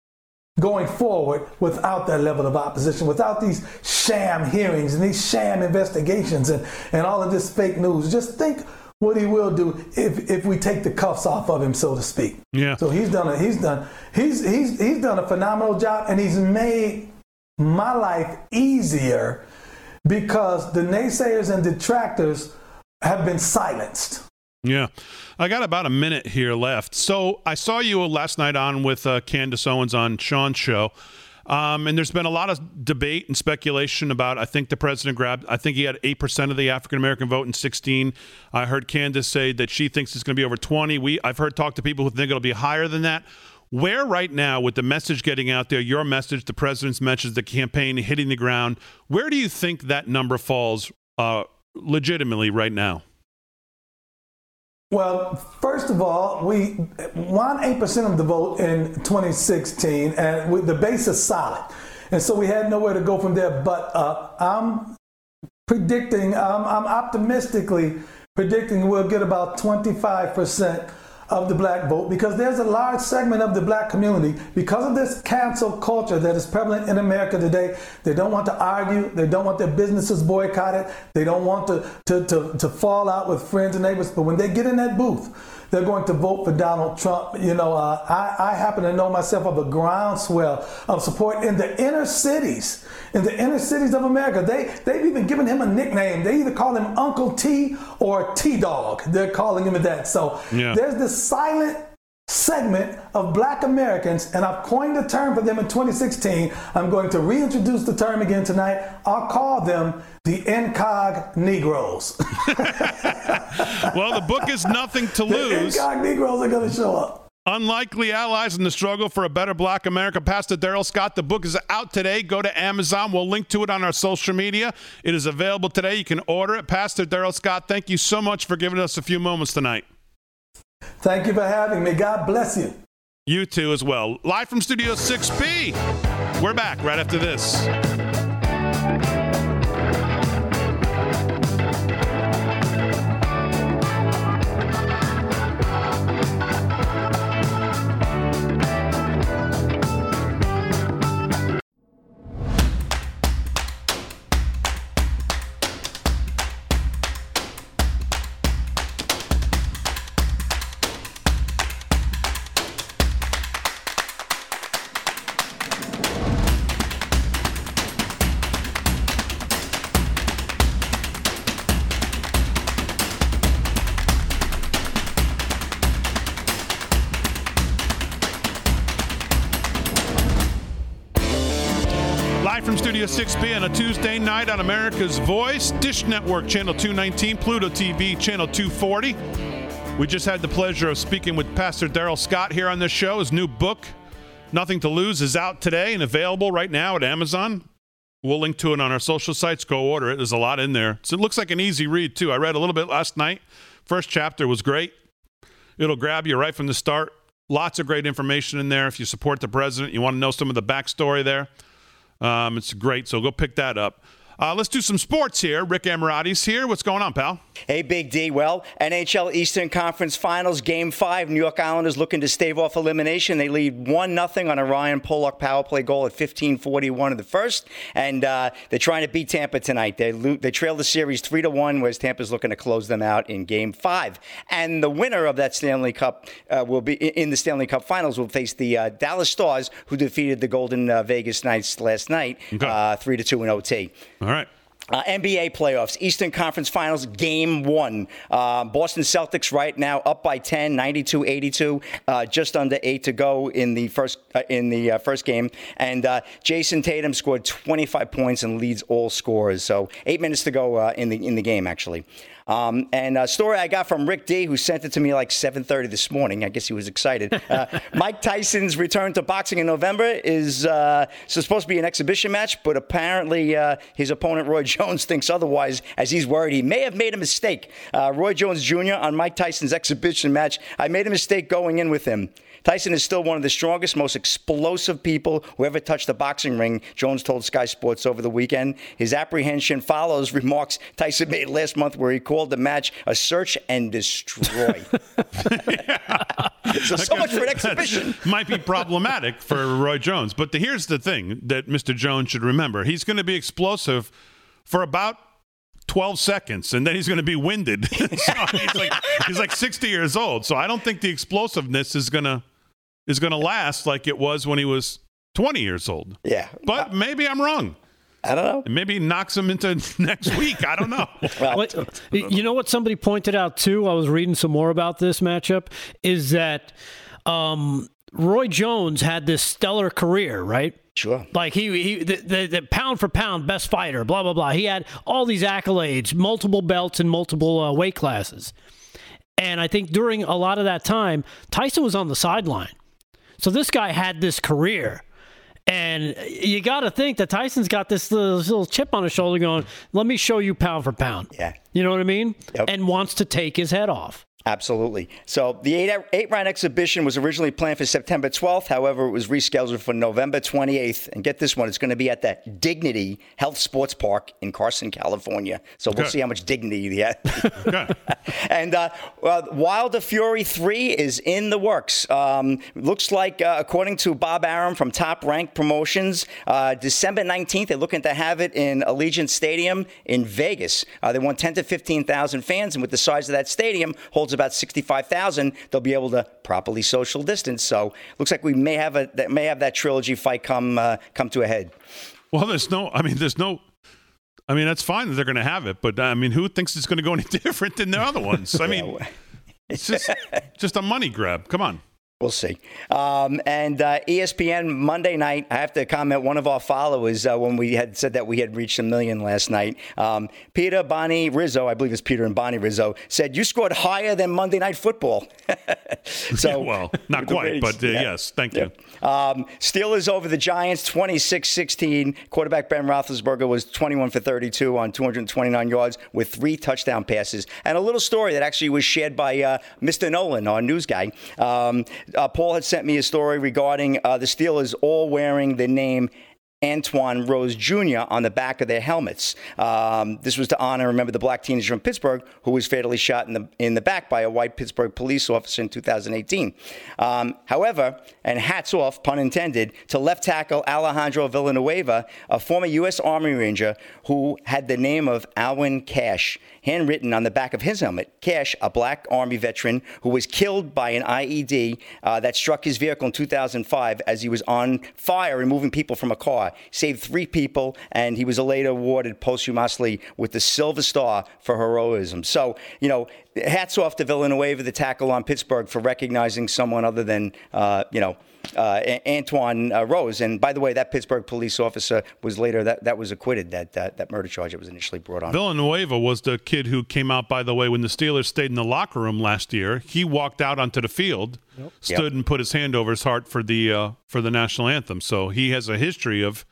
J: going forward without that level of opposition, without these sham hearings and these sham investigations and, and all of this fake news. Just think what he will do if if we take the cuffs off of him, so to speak.
D: Yeah.
J: So he's done a he's done he's he's he's done a phenomenal job, and he's made my life easier because the naysayers and detractors have been silenced.
D: Yeah. I got about a minute here left. So I saw you last night on with uh, Candace Owens on Sean's show. Um, and there's been a lot of debate and speculation about. I think the president grabbed. I think he had eight percent of the African American vote in 16. I heard Candace say that she thinks it's going to be over 20. We I've heard talk to people who think it'll be higher than that. Where right now, with the message getting out there, your message, the president's message, the campaign hitting the ground, where do you think that number falls uh, legitimately right now?
J: Well, first of all, we won 8% of the vote in 2016, and we, the base is solid. And so we had nowhere to go from there but up. I'm predicting, um, I'm optimistically predicting we'll get about 25% of the black vote because there's a large segment of the black community because of this cancel culture that is prevalent in America today. They don't want to argue. They don't want their businesses boycotted. They don't want to, to, to, to fall out with friends and neighbors. But when they get in that booth, they're going to vote for Donald Trump. You know, uh, I, I happen to know myself of a groundswell of support in the inner cities, in the inner cities of America. They, they've even given him a nickname. They either call him Uncle T or T Dog. They're calling him that. So
D: Yeah.
J: there's this silent segment of black Americans, and I've coined a term for them in 2016. I'm going to reintroduce the term again tonight. I'll call them the incog Negroes.
D: well, the book is Nothing to Lose.
J: The incog Negroes are going to show up.
D: Unlikely allies in the struggle for a better black America. Pastor Darrell Scott, the book is out today. Go to Amazon. We'll link to it on our social media. It is available today. You can order it. Pastor Darrell Scott, thank you so much for giving us a few moments tonight.
J: Thank you for having me. God bless you.
D: You too, as well. Live from Studio 6B. We're back right after this. From Studio 6B on a Tuesday night on America's Voice, Dish Network, Channel 219, Pluto TV, Channel 240. We just had the pleasure of speaking with Pastor Darrell Scott here on this show. His new book, Nothing to Lose, is out today and available right now at Amazon. We'll link to it on our social sites. Go order it. There's a lot in there. So it looks like an easy read, too. I read a little bit last night. First chapter was great. It'll grab you right from the start. Lots of great information in there. If you support the president, you want to know some of the backstory there. Um, it's great. So go pick that up. Uh, let's do some sports here. Rick Amorati's here. What's going on, pal?
K: Hey, Big D. Well, NHL Eastern Conference Finals, Game 5. New York Islanders looking to stave off elimination. They lead 1 0 on a Ryan Pulock power play goal at 15:41 in the first. And uh, they're trying to beat Tampa tonight. They, lo- they trail the series 3 to 1, whereas Tampa's looking to close them out in Game 5. And the winner of that Stanley Cup uh, will be in the Stanley Cup Finals will face the uh, Dallas Stars, who defeated the Golden uh, Vegas Knights last night, uh, 3 to 2 in OT.
D: All right.
K: Uh, NBA playoffs, Eastern Conference Finals, Game One. Uh, Boston Celtics right now up by 10, 92-82, uh, just under eight to go in the first uh, in the uh, first game. And uh, Jayson Tatum scored 25 points and leads all scorers. So eight minutes to go in the in the game actually. Um, and a story I got from Rick D, who sent it to me like 7:30 this morning. I guess he was excited. Uh, Mike Tyson's return to boxing in November is uh, supposed to be an exhibition match, but apparently uh, his opponent Roy Jones thinks otherwise, as he's worried he may have made a mistake. Uh, Roy Jones Jr. on Mike Tyson's exhibition match. I made a mistake going in with him. Tyson is still one of the strongest, most explosive people who ever touched a boxing ring, Jones told Sky Sports over the weekend. His apprehension follows remarks Tyson made last month where he called the match a search and destroy. so, so much for an exhibition.
D: Might be problematic for Roy Jones. But the, here's the thing that Mr. Jones should remember he's going to be explosive for about 12 seconds and then he's going to be winded. so he's like he's like 60 years old. So I don't think the explosiveness is going to is going to last like it was when he was 20 years old.
K: Yeah.
D: But maybe I'm wrong.
K: I don't know.
D: Maybe knocks him into next week. I don't know.
E: well, you know what somebody pointed out too? I was reading some more about this matchup. Is that um, Roy Jones had this stellar career, right?
K: Sure.
E: Like he, he the, the, the, pound for pound best fighter, blah blah blah. He had all these accolades, multiple belts in multiple uh, weight classes. And I think during a lot of that time, Tyson was on the sideline. So this guy had this career. And you got to think that Tyson's got this little, this little, chip on his shoulder going, let me show you pound for pound.
K: Yeah.
E: You know what I mean?
K: Yep.
E: And wants to take his head off.
K: Absolutely. So the eight, eight round exhibition was originally planned for September 12th. However, it was rescheduled for November 28th. And get this one, it's going to be at the Dignity Health Sports Park in Carson, California. So we'll see how much dignity he has.
D: Okay.
K: and uh, well, Wilder Fury 3 is in the works. Um, looks like, uh, according to Bob Arum from Top Rank Promotions, uh, December 19th, they're looking to have it in Allegiant Stadium in Vegas. Uh, they want 10 to 15,000 fans, and with the size of that stadium, holds about 65,000. They'll be able to properly social distance. So looks like we may have a that may have that trilogy fight come uh, come to a head.
D: Well, there's no, I mean, there's no, I mean, that's fine that they're going to have it, but I mean, who thinks it's going to go any different than the other ones? I mean, it's just, just a money grab. Come on.
K: We'll see. Um, and uh, ESPN Monday night, I have to comment, one of our followers, uh, when we had said that we had reached a million last night, um, Peter Bonnie Rizzo, I believe it's Peter and Bonnie Rizzo, said, You scored higher than Monday Night Football. so,
D: well, not quite, but uh,
K: yeah.
D: yes, thank you.
K: Um, Steelers over the Giants 26 16. Quarterback Ben Roethlisberger was 21 for 32 on 229 yards with three touchdown passes. And a little story that actually was shared by uh, Mr. Nolan, our news guy. Uh, Paul had sent me a story regarding uh, the Steelers all wearing the name Antwon Rose Jr. on the back of their helmets. Um, this was to honor, remember, the black teenager from Pittsburgh who was fatally shot in the in the back by a white Pittsburgh police officer in 2018. Um, however, and hats off, pun intended, to left tackle Alejandro Villanueva, a former U.S. Army Ranger who had the name of Alwyn Cashe handwritten on the back of his helmet. Cashe, a black Army veteran who was killed by an IED uh, that struck his vehicle in 2005 as he was on fire removing people from a car. Saved three people, and he was later awarded posthumously with the Silver Star for heroism. So, you know, hats off to Villanueva, the tackle on Pittsburgh, for recognizing someone other than, uh, you know, Antwon uh, Rose. And by the way, that Pittsburgh police officer was later that that was acquitted. That that, that murder charge that was initially brought on.
D: Villanueva was the kid who came out, by the way, when the Steelers stayed in the locker room last year. He walked out onto the field, stood
K: Yep.
D: and put his hand over his heart for the uh, for the national anthem. So he has a history of,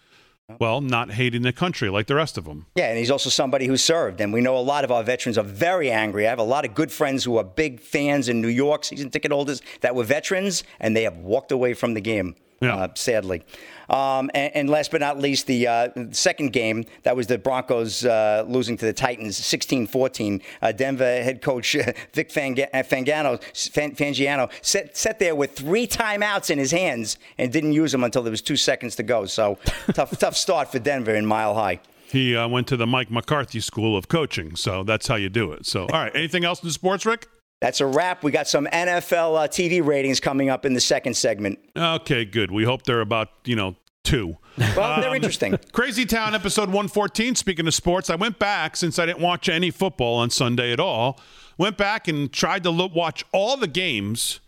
D: well, not hating the country like the rest of them.
K: Yeah, and he's also somebody who served. And we know a lot of our veterans are very angry. I have a lot of good friends who are big fans in New York, season ticket holders that were veterans, and they have walked away from the game.
D: Yeah.
K: uh, sadly. Um, and, and last but not least, the uh, second game, that was the Broncos uh, losing to the Titans 16 14. Uh, Denver head coach uh, Vic Fang- Fangano, Fan- Fangiano sat, sat there with three timeouts in his hands and didn't use them until there was two seconds to go. So tough, tough start for Denver in Mile High.
D: He uh, went to the Mike McCarthy School of Coaching, so that's how you do it. So, all right, anything else in sports, Rick?
K: That's a wrap. We got some NFL uh, TV ratings coming up in the second segment.
D: Okay, good. We hope they're about, you know, two.
K: Well, they're interesting.
D: Crazy Town episode 114. Speaking of sports, I went back since I didn't watch any football on Sunday at all. Went back and tried to look, watch all the games,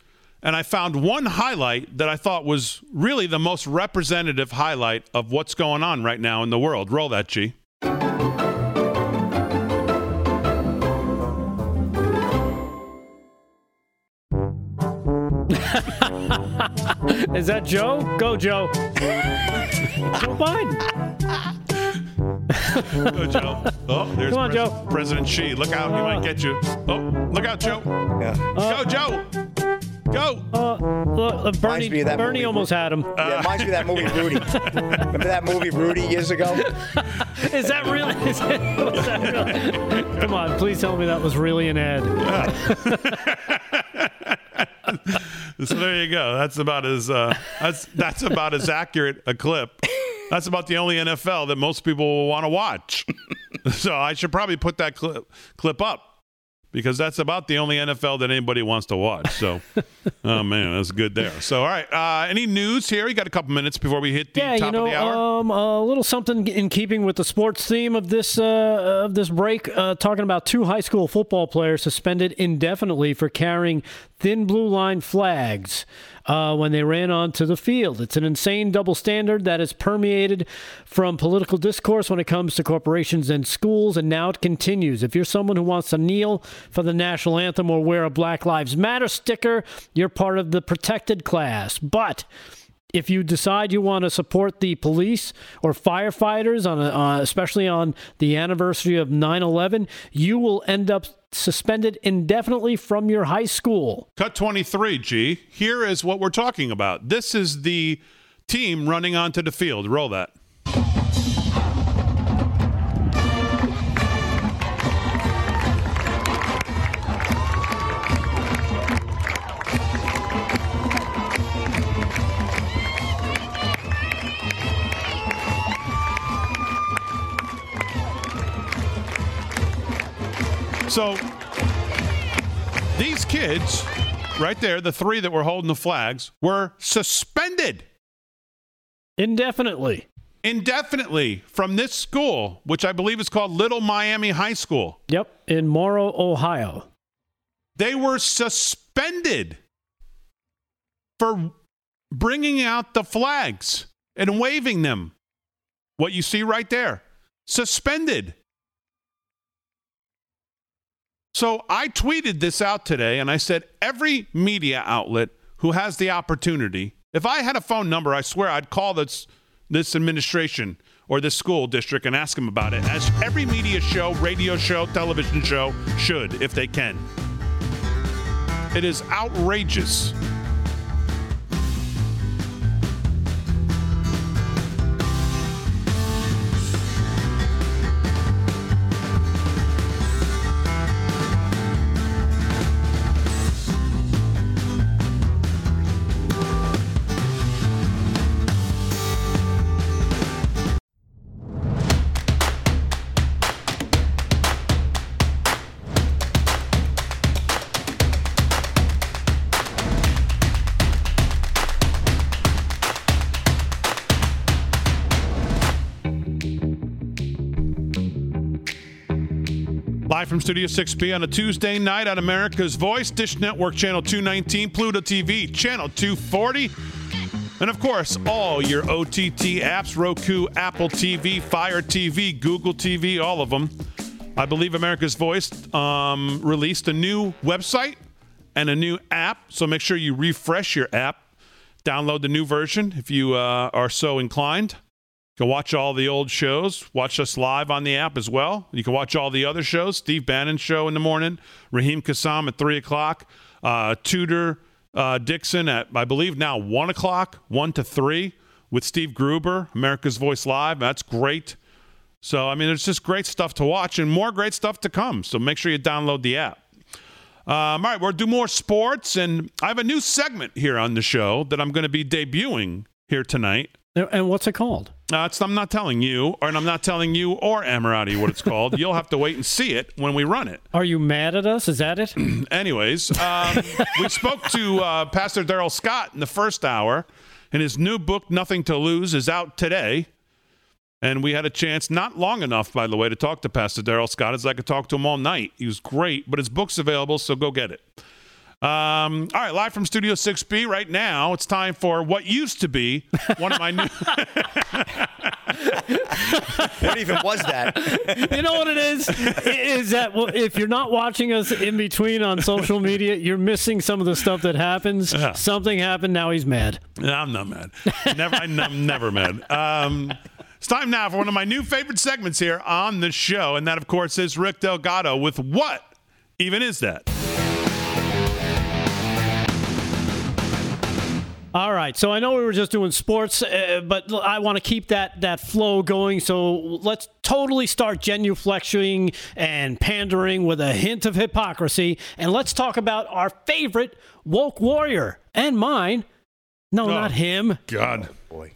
D: and I found one highlight that I thought was really the most representative highlight of what's going on right now in the world. Roll that, G.
E: Is that Joe? Go, Joe. Joe Biden.
D: Go, Joe. Oh, there's
E: Come on,
D: Pres-
E: Joe.
D: President Xi. Look out, he might get you. Oh, look out, Joe. Yeah. Go, Joe. Go.
E: Uh, look, uh, Bernie,
K: me that
E: Bernie
K: movie.
E: almost had him.
K: Yeah, reminds me of that movie Rudy. Remember that movie Rudy years ago?
E: Is that really? Is that, was that really? Come on, please tell me that was really an ad.
D: So there you go. That's about as uh, that's that's about as accurate a clip. That's about the only NFL that most people will want to watch. so I should probably put that clip clip up because that's about the only NFL that anybody wants to watch. So, oh man, that's good there. So all right, uh, any news here? You got a couple minutes before we hit the
E: yeah,
D: top
E: you know,
D: of the hour.
E: um, a little something in keeping with the sports theme of this uh, of this break. Uh, talking about two high school football players suspended indefinitely for carrying thin blue line flags uh, when they ran onto the field. It's an insane double standard that has permeated from political discourse when it comes to corporations and schools, and now it continues. If you're someone who wants to kneel for the national anthem or wear a Black Lives Matter sticker, you're part of the protected class. But if you decide you want to support the police or firefighters on a, uh, especially on the anniversary of 9/11, you will end up suspended indefinitely from your high school.
D: Cut 23, G. Here is what we're talking about. This is the team running onto the field. Roll that. So these kids, right there, the three that were holding the flags, were suspended
E: Indefinitely.
D: indefinitely from this school, which I believe is called Little Miami High School.
E: Yep, in Morrow, Ohio.
D: They were suspended for bringing out the flags and waving them. What you see right there suspended. So I tweeted this out today and I said, every media outlet who has the opportunity, if I had a phone number, I swear I'd call this, this administration or this school district and ask them about it, as every media show, radio show, television show should, if they can. It is outrageous. Live from Studio 6B on a Tuesday night on America's Voice, Dish Network Channel 219, Pluto TV Channel 240, and of course, all your OTT apps Roku, Apple TV, Fire TV, Google TV, all of them. I believe America's Voice um, released a new website and a new app, so make sure you refresh your app. Download the new version if you uh, are so inclined. You can watch all the old shows. Watch us live on the app as well. You can watch all the other shows. Steve Bannon show in the morning. Raheem Kassam at three o'clock. Uh, Tudor uh, Dixon at, I believe, now 1 o'clock, 1 to 3 with Steve Gruber, America's Voice Live. That's great. So, I mean, it's just great stuff to watch and more great stuff to come. So make sure you download the app. Um, all right, we'll do more sports, and I have a new segment here on the show that I'm going to be debuting here tonight.
E: And what's it called?
D: Uh, I'm not telling you, or I'm not telling you or Amorati what it's called. You'll have to wait and see it when we run it.
E: Are you mad at us? Is that it?
D: Anyways, um, we spoke to uh, Pastor Darrell Scott in the first hour, and his new book, Nothing to Lose, is out today. And we had a chance, not long enough, by the way, to talk to Pastor Darrell Scott, as I could talk to him all night. He was great, but his book's available, so go get it. Um, all right, live from Studio 6B right now. It's time for what used to be one of my new.
K: what even was that?
E: you know what it is? Is that well, if you're not watching us in between on social media, you're missing some of the stuff that happens.
D: Yeah.
E: Something happened. Now he's mad.
D: No, I'm not mad. Never, I'm never mad. Um, it's time now for one of my new favorite segments here on the show, and that, of course, is Rick Delgado with what even is that?
E: All right, so I know we were just doing sports, uh, but I want to keep that that flow going. So let's totally start genuflecting and pandering with a hint of hypocrisy, and let's talk about our favorite woke warrior and mine. No,
D: Oh,
E: not him.
D: God.
K: Boy.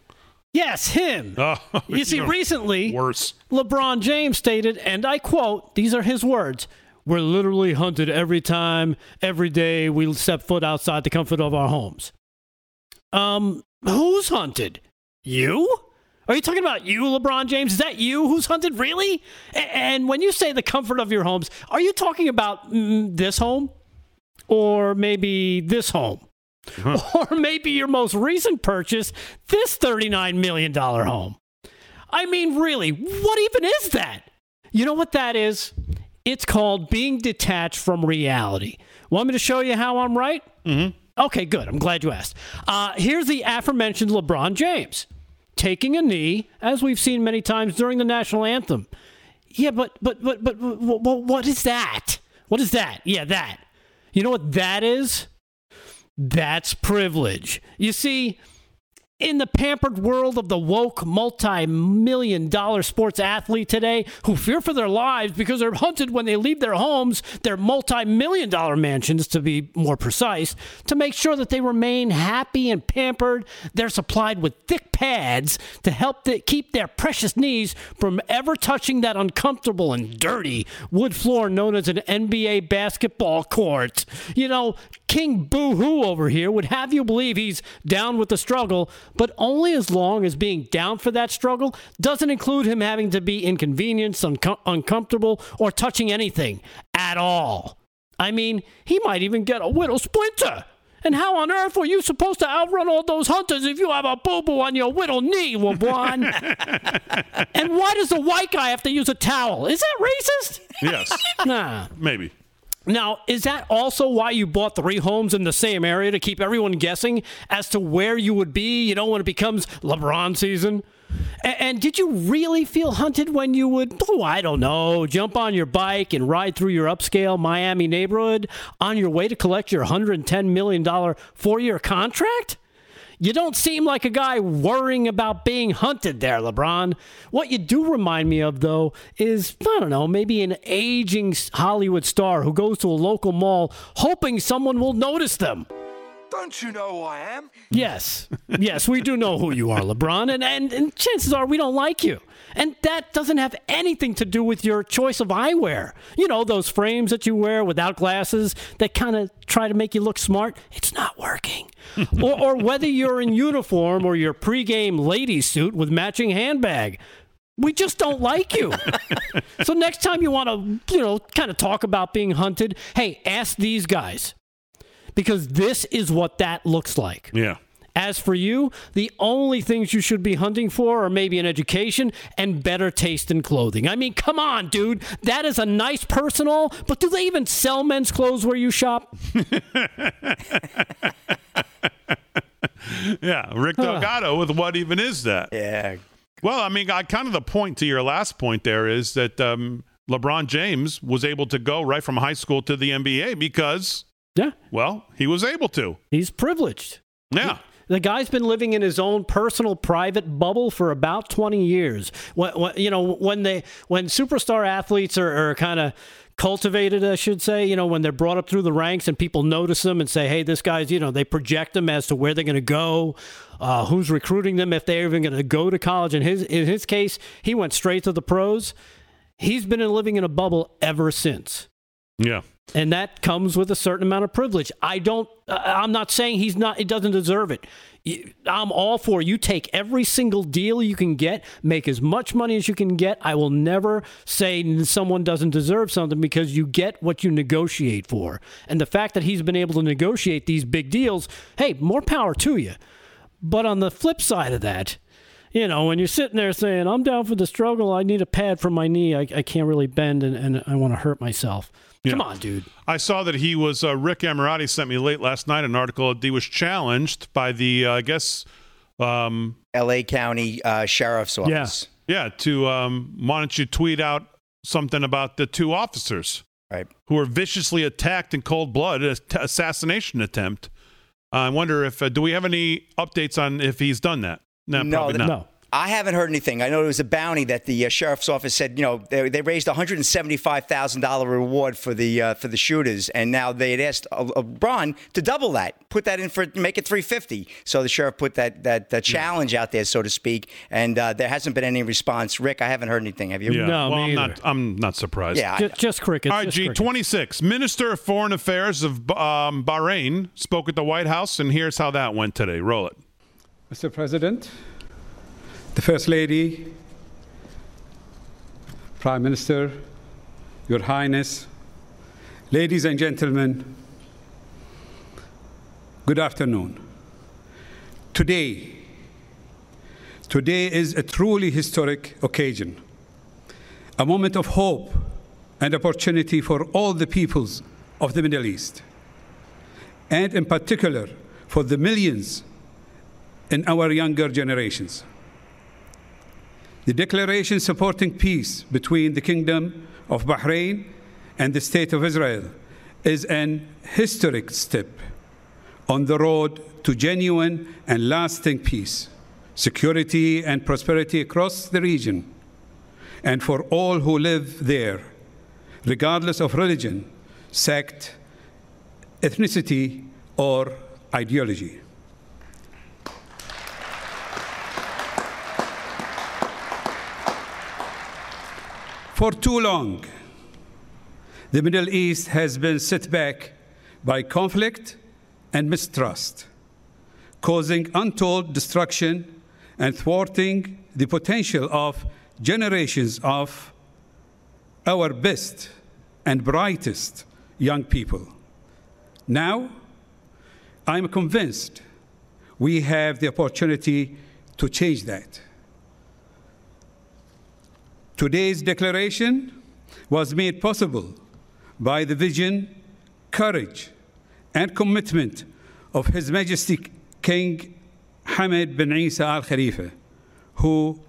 E: Yes, him.
D: Oh,
E: you see, recently,
D: worse.
E: LeBron James stated, and I quote, these are his words. We're literally hunted every time, every day we step foot outside the comfort of our homes. Um, who's hunted? You? Are you talking about you, LeBron James? Is that you who's hunted? Really? And when you say the comfort of your homes, are you talking about mm, this home? Or maybe this home? Or maybe your most recent purchase, this $39 million home? I mean, really, what even is that? You know what that is? It's called being detached from reality. Want me to show you how I'm right? Mm-hmm. Okay, good. I'm glad you asked. Uh, here's the aforementioned LeBron James taking a knee, as we've seen many times during the national anthem. Yeah, but but but but, but what, what is that? What is that? Yeah, that. You know what that is? That's privilege. You see, in the pampered world of the woke multi-million dollar sports athlete today who fear for their lives because they're hunted when they leave their homes, their multi-million dollar mansions to be more precise, to make sure that they remain happy and pampered, they're supplied with thick pads to help keep their precious knees from ever touching that uncomfortable and dirty wood floor known as an NBA basketball court. You know, King Boo Hoo over here would have you believe he's down with the struggle, but only as long as being down for that struggle doesn't include him having to be inconvenienced, uncom- uncomfortable, or touching anything at all. I mean, he might even get a widow splinter. And how on earth were you supposed to outrun all those hunters if you have a boo boo on your whittle knee, LeBron? and why does the white guy have to use a towel? Is that racist?
D: Yes,
E: Nah.
D: maybe.
E: Now, is that also why you bought three homes in the same area to keep everyone guessing as to where you would be, you know, when it becomes LeBron season? A- And, did you really feel hunted when you would, oh, I don't know, jump on your bike and ride through your upscale Miami neighborhood on your way to collect your $110 million four year contract? You don't seem like a guy worrying about being hunted there, LeBron. What you do remind me of, though, is, I don't know, maybe an aging Hollywood star who goes to a local mall hoping someone will notice them.
L: Don't you know who I am?
E: Yes, yes, we do know who you are, LeBron, and, and, and chances are we don't like you. And that doesn't have anything to do with your choice of eyewear. You know, those frames that you wear without glasses that kind of try to make you look smart. It's not working. or, or whether you're in uniform or your pregame lady suit with matching handbag. We just don't like you. so next time you want to, you know, kind of talk about being hunted, hey, ask these guys because this is what that looks like.
D: Yeah.
E: As for you, the only things you should be hunting for are maybe an education and better taste in clothing. I mean, come on, dude. That is a nice personal, but do they even sell men's clothes where you shop?
D: Yeah, Rick Delgado with what even is that?
K: Yeah.
D: Well, I mean, I, kind of the point to your last point there is that um, LeBron James was able to go right from high school to the NBA because
E: Yeah.
D: Well, he was able to.
E: He's privileged.
D: Yeah.
E: The guy's been living in his own personal private bubble for about 20 years. When, when you know, when they when superstar athletes are, are kind of cultivated, I should say, you know, when they're brought up through the ranks and people notice them and say, hey, this guy's, you know, they project them as to where they're going to go, uh, who's recruiting them, if they're even going to go to college. In his, in his case, he went straight to the pros. He's been living in a bubble ever since.
D: Yeah.
E: And that comes with a certain amount of privilege. I don't, uh, I'm not saying he's not, he doesn't deserve it. I'm all for you take every single deal you can get, make as much money as you can get. I will never say someone doesn't deserve something because you get what you negotiate for. And the fact that he's been able to negotiate these big deals, hey, more power to you. But on the flip side of that, you know, when you're sitting there saying, I'm down for the struggle, I need a pad for my knee, I, I can't really bend and, and I want to hurt myself.
D: Yeah.
E: Come on, dude.
D: I saw that he was uh, Rick Amorati sent me late last night an article that he was challenged by the uh, I guess um,
K: L.A. County uh, Sheriff's Office.
D: Yeah, yeah. to um, why don't you tweet out something about the two officers
K: right.
D: who were viciously attacked in cold blood, a t- assassination attempt. I wonder if uh, do we have any updates on if he's done that? No,
K: No,
D: probably
K: th-
D: not.
E: No.
K: I haven't heard anything. I know there was a bounty that the uh, sheriff's office said. You know, they, they raised a hundred and seventy-five thousand dollar reward for the uh, for the shooters, and now they had asked uh, uh, to double that, put that in for make it three fifty. So the sheriff put that that, that challenge out there, so to speak, and uh, there hasn't been any response. Rick, I haven't heard anything. Have you?
D: Yeah.
E: No,
D: well,
E: me
D: I'm
E: either.
D: not. I'm not surprised.
K: Yeah, I
E: Just, just crickets.
D: All right, G. 26. Minister of Foreign Affairs of um, Bahrain spoke at the White House, and here's how that went today. Roll it.
M: Mr. President, the First Lady, Prime Minister, Your Highness, ladies and gentlemen, good afternoon. Today, today is a truly historic occasion, a moment of hope and opportunity for all the peoples of the Middle East, and in particular for the millions in our younger generations. The declaration supporting peace between the Kingdom of Bahrain and the State of Israel is an historic step on the road to genuine and lasting peace, security, and prosperity across the region, and for all who live there, regardless of religion, sect, ethnicity, or ideology. For too long, the Middle East has been set back by conflict and mistrust, causing untold destruction and thwarting the potential of generations of our best and brightest young people. Now, I'm convinced we have the opportunity to change that. Today's declaration was made possible by the vision, courage, and commitment of His Majesty King Hamad bin Isa Al Khalifa, who,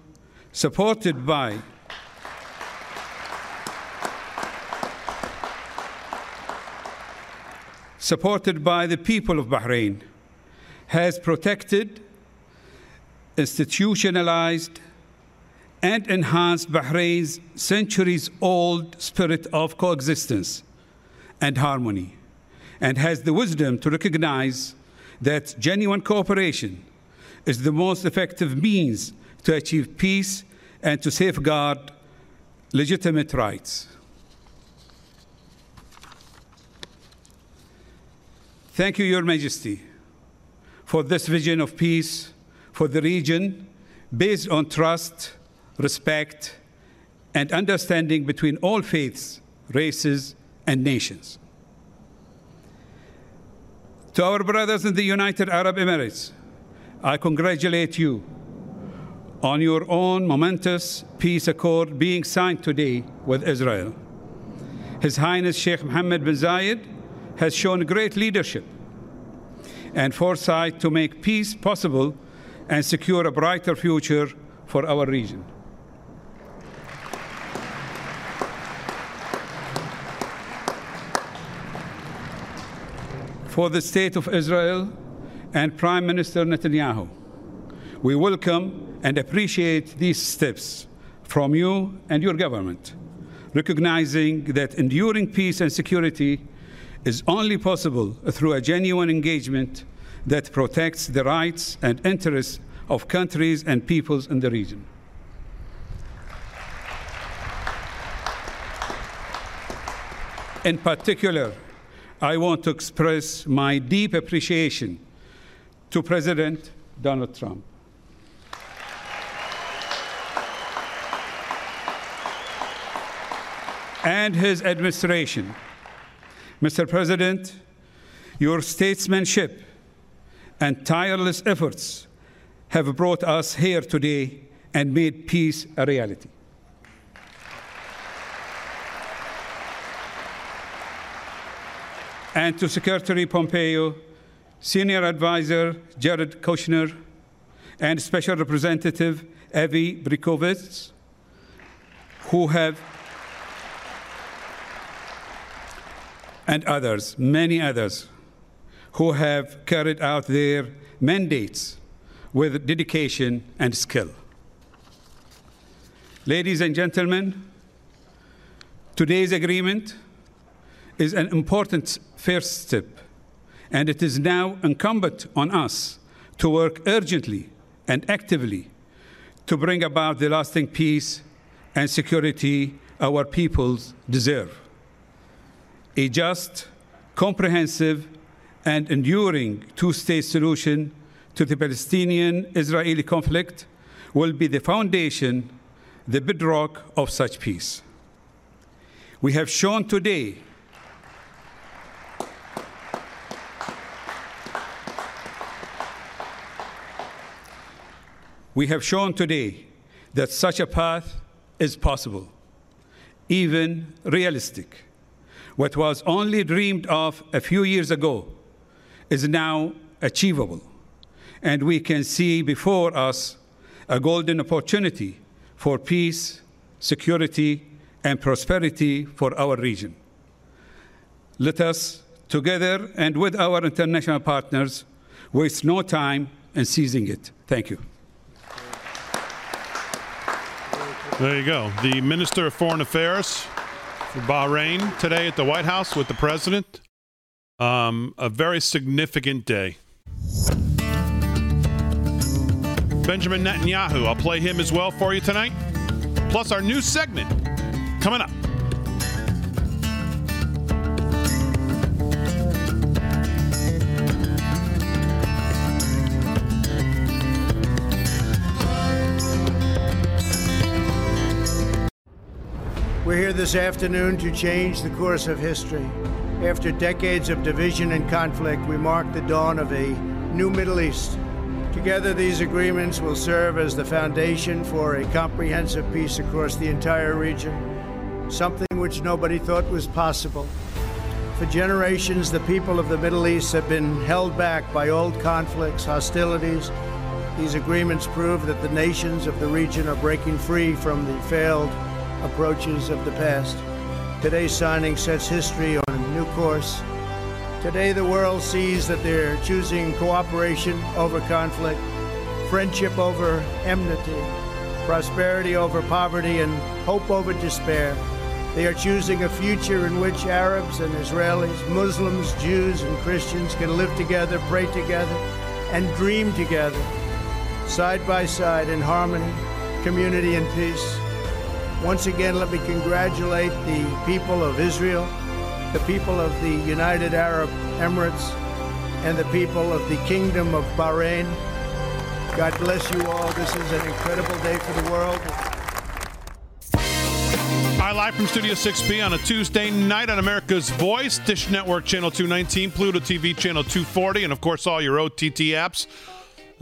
M: supported by supported by the people of Bahrain, has protected, institutionalized, and enhanced Bahrain's centuries old spirit of coexistence and harmony, and has the wisdom to recognize that genuine cooperation is the most effective means to achieve peace and to safeguard legitimate rights. Thank you, Your Majesty, for this vision of peace for the region based on trust, respect, and understanding between all faiths, races, and nations. To our brothers in the United Arab Emirates, I congratulate you on your own momentous peace accord being signed today with Israel. His Highness Sheikh Mohammed bin Zayed has shown great leadership and foresight to make peace possible and secure a brighter future for our region. For the State of Israel and Prime Minister Netanyahu. We welcome and appreciate these steps from you and your government, recognizing that enduring peace and security is only possible through a genuine engagement that protects the rights and interests of countries and peoples in the region. In particular, I want to express my deep appreciation to President Donald Trump. And his administration. Mr. President, your statesmanship and tireless efforts have brought us here today and made peace a reality. And to Secretary Pompeo, Senior Advisor Jared Kushner, and Special Representative Avi Berkowitz, who have, and others, many others, who have carried out their mandates with dedication and skill. Ladies and gentlemen, today's agreement is an important first step, and it is now incumbent on us to work urgently and actively to bring about the lasting peace and security our peoples deserve. A just, comprehensive, and enduring two state solution to the Palestinian Israeli conflict will be the foundation, the bedrock of such peace. We have shown today we have shown today that such a path is possible, even realistic. What was only dreamed of a few years ago is now achievable and we can see before us a golden opportunity for peace, security, and prosperity for our region. Let us, together and with our international partners, waste no time in seizing it. Thank you.
D: There you go. The Minister of Foreign Affairs for Bahrain today at the White House with the President. Um, a very significant day. Benjamin Netanyahu. I'll play him as well for you tonight. Plus, our new segment coming up.
B: We're here this afternoon to change the course of history. After decades of division and conflict, we mark the dawn of a new Middle East. Together, these agreements will serve as the foundation for a comprehensive peace across the entire region, something which nobody thought was possible. For generations, the people of the Middle East have been held back by old conflicts, hostilities. These agreements prove that the nations of the region are breaking free from the failed approaches of the past. Today's signing sets history on a new course. Today, the world sees that they're choosing cooperation over conflict, friendship over enmity, prosperity over poverty, and hope over despair. They are choosing a future in which Arabs and Israelis, Muslims, Jews, and Christians can live together, pray together, and dream together, side by side in harmony, community, and peace. Once again, let me congratulate the people of Israel, the people of the United Arab Emirates, and the people of the Kingdom of Bahrain. God bless you all. This is an incredible day for the world.
D: Hi, live from Studio 6B on a Tuesday night on America's Voice, Dish Network Channel 219, Pluto TV Channel 240, and of course all your OTT apps.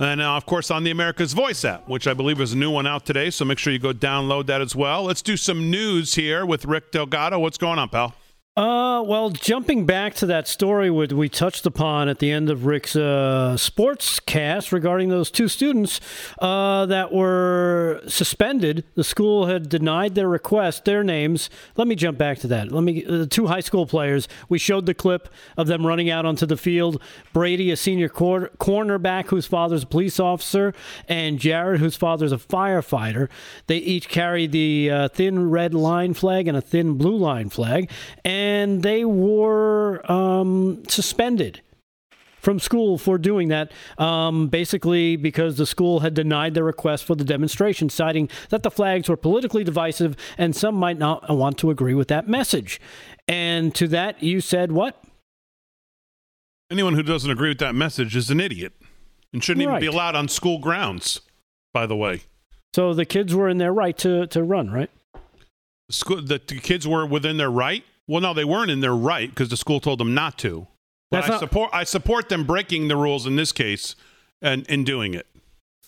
D: And uh, of course, on the America's Voice app, which I believe is a new one out today. So make sure you go download that as well. Let's do some news here with Rick Delgado. What's going on, pal?
E: Uh, well, jumping back to that story what we touched upon at the end of Rick's uh, sports cast regarding those two students uh, that were suspended. The school had denied their request, their names. Let me jump back to that. Let me the two high school players. We showed the clip of them running out onto the field. Brady, a senior cor- cornerback whose father's a police officer, and Jared, whose father's a firefighter. They each carried the uh, thin red line flag and a thin blue line flag, and and they were um, suspended from school for doing that, um, basically because the school had denied their request for the demonstration, citing that the flags were politically divisive and some might not want to agree with that message. And to that, you said what?
D: Anyone who doesn't agree with that message is an idiot and shouldn't right. even be allowed on school grounds, by the way.
E: So the kids were in their right to, to run, right?
D: School, the, the kids were within their right well, no, they weren't in their right because the school told them not to. But I support I support them breaking the rules in this case and in doing it.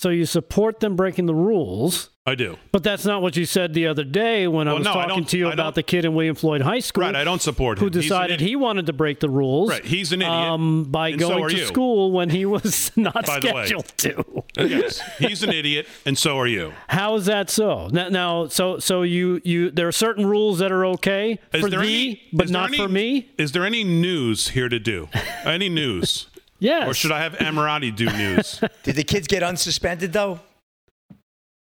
E: So you support them breaking the rules.
D: I do.
E: But that's not what you said the other day when well, I was no, talking I to you about the kid in William Floyd High School.
D: Right, I don't support
E: him. Who decided he wanted to break the rules.
D: Right, he's an idiot.
E: Um, by going
D: so
E: to
D: you.
E: school when he was not
D: by
E: scheduled to.
D: yes, he's an idiot, and so are you.
E: How is that so? Now, now so so you you there are certain rules that are okay is for thee, any, but not
D: any,
E: for me.
D: Is there any news here to do? any news?
E: Yes.
D: Or should I have Amorati do news?
K: Did the kids get unsuspended though?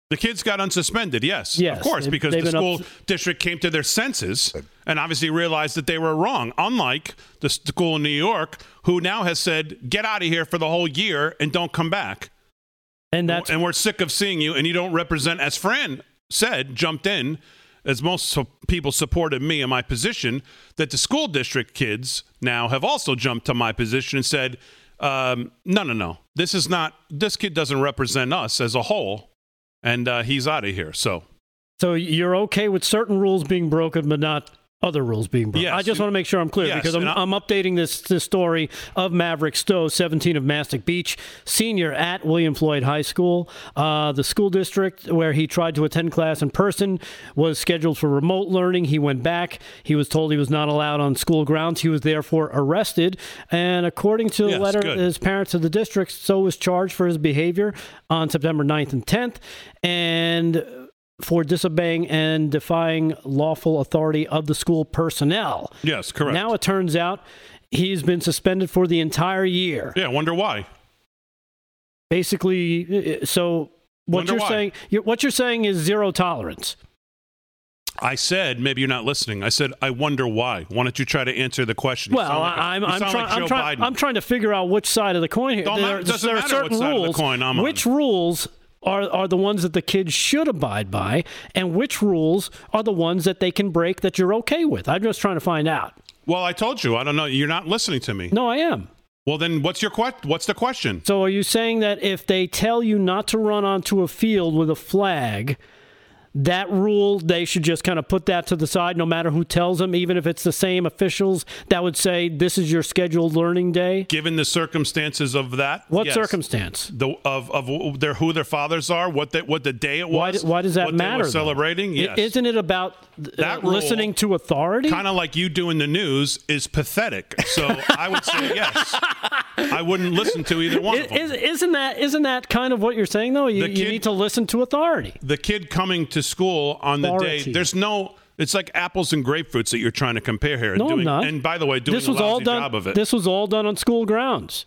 D: The kids got unsuspended, yes.
E: Yes.
D: Of course, because the school district came to their senses and obviously realized that they were wrong. Unlike the school in New York, who now has said, get out of here for the whole year and don't come back.
E: And that's
D: and we're sick of seeing you and you don't represent as Fran said, jumped in, as most people supported me in my position, that the school district kids now have also jumped to my position and said, um, no, no, no. This is not this kid doesn't represent us as a whole and uh, he's out of here. So,
E: so you're okay with certain rules being broken, but not other rules being broken.
D: Yes.
E: I just want to make sure I'm clear
D: yes.
E: because I'm, I'm, updating this, this story of Maverick Stowe, 17 of Mastic Beach, senior at William Floyd High School. Uh, the school district where he tried to attend class in person was scheduled for remote learning. He went back. He was told he was not allowed on school grounds. He was therefore arrested. And according to the
D: yes,
E: letter,
D: good.
E: his parents of the district, so was charged for his behavior on September 9th and 10th. And for disobeying and defying lawful authority of the school personnel.
D: Yes, correct.
E: Now it turns out he's been suspended for the entire year.
D: Yeah, wonder why.
E: Basically, uh, so what
D: wonder
E: you're
D: why.
E: saying what you're saying is zero tolerance.
D: I said maybe you're not listening. I said I wonder why. Why don't you try to answer the question? You
E: Well,
D: like a-
E: I'm I'm, try-
D: like
E: I'm, try- I'm trying to figure out which side of the coin here.
D: Don't
E: there,
D: matter- doesn't
E: there are
D: matter
E: certain
D: side of the
E: rules.
D: on.
E: which rules are are the ones that the kids should abide by, and which rules are the ones that they can break that you're okay with? I'm just trying to find out.
D: Well, I told you. I don't know. You're not listening to me.
E: No, I am.
D: Well, then what's your que- What's the question?
E: So are you saying that if they tell you not to run onto a field with a flag, that rule they should just kind of put that to the side no matter who tells them even if it's the same officials that would say this is your scheduled learning day
D: Given the circumstances of that,
E: what
D: yes.
E: circumstance
D: The, of of their who their fathers are, what they, what the day it was.
E: why, why does that
D: what
E: matter
D: They
E: though?
D: were celebrating. Yes.
E: isn't it about uh,
D: That rule-
E: listening to authority
D: kind of like you doing the news is pathetic. So I would say yes. I wouldn't listen to either one of them.
E: Is, isn't that isn't that kind of what you're saying though you,
D: The
E: you need to listen to authority
D: the kid coming to school on the day, there's no. It's like apples and grapefruits that you're trying to compare here.
E: no
D: doing,
E: I'm not
D: And by the way, doing
E: this
D: a
E: was all done
D: job of it.
E: this was all done on school grounds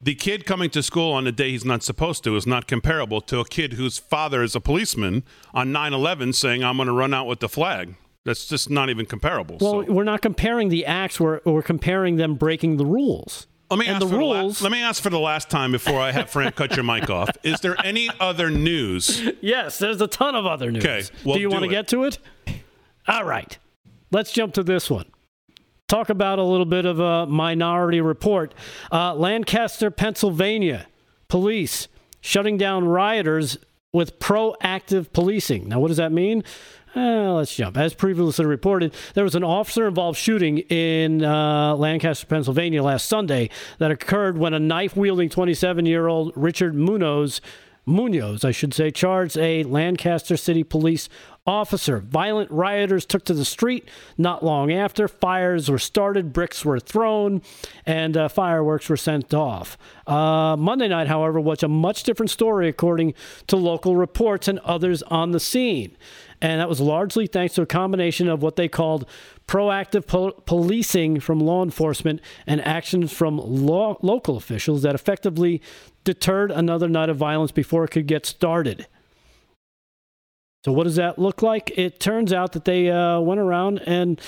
D: the kid coming to school on a day he's not supposed to is not comparable to a kid whose father is a policeman on 9/11 saying I'm going to run out with the flag. That's just not even comparable.
E: well
D: so.
E: we're not comparing the acts we're, we're comparing them breaking the rules
D: Let me
E: and
D: ask
E: the
D: for the la-
E: rules-
D: let me ask for the last time before I have Frank cut your mic off. Is there any other news?
E: Yes, there's a ton of other news.
D: Okay, well,
E: do you
D: do
E: want to get to it? All right. Let's jump to this one. Talk about a little bit of a minority report. Uh, Lancaster, Pennsylvania, police shutting down rioters with proactive policing. Now, what does that mean? Uh, let's jump. As previously reported, there was an officer involved shooting in uh, Lancaster, Pennsylvania last Sunday that occurred when a knife wielding 27 year old Richard Munoz, Munoz, I should say, charged a Lancaster City police officer. Violent rioters took to the street not long after. Fires were started, bricks were thrown, and uh, fireworks were sent off. Uh, Monday night, however, was a much different story according to local reports and others on the scene. And that was largely thanks to a combination of what they called proactive po- policing from law enforcement and actions from law- local officials that effectively deterred another night of violence before it could get started. So, what does that look like? It turns out that they uh, went around and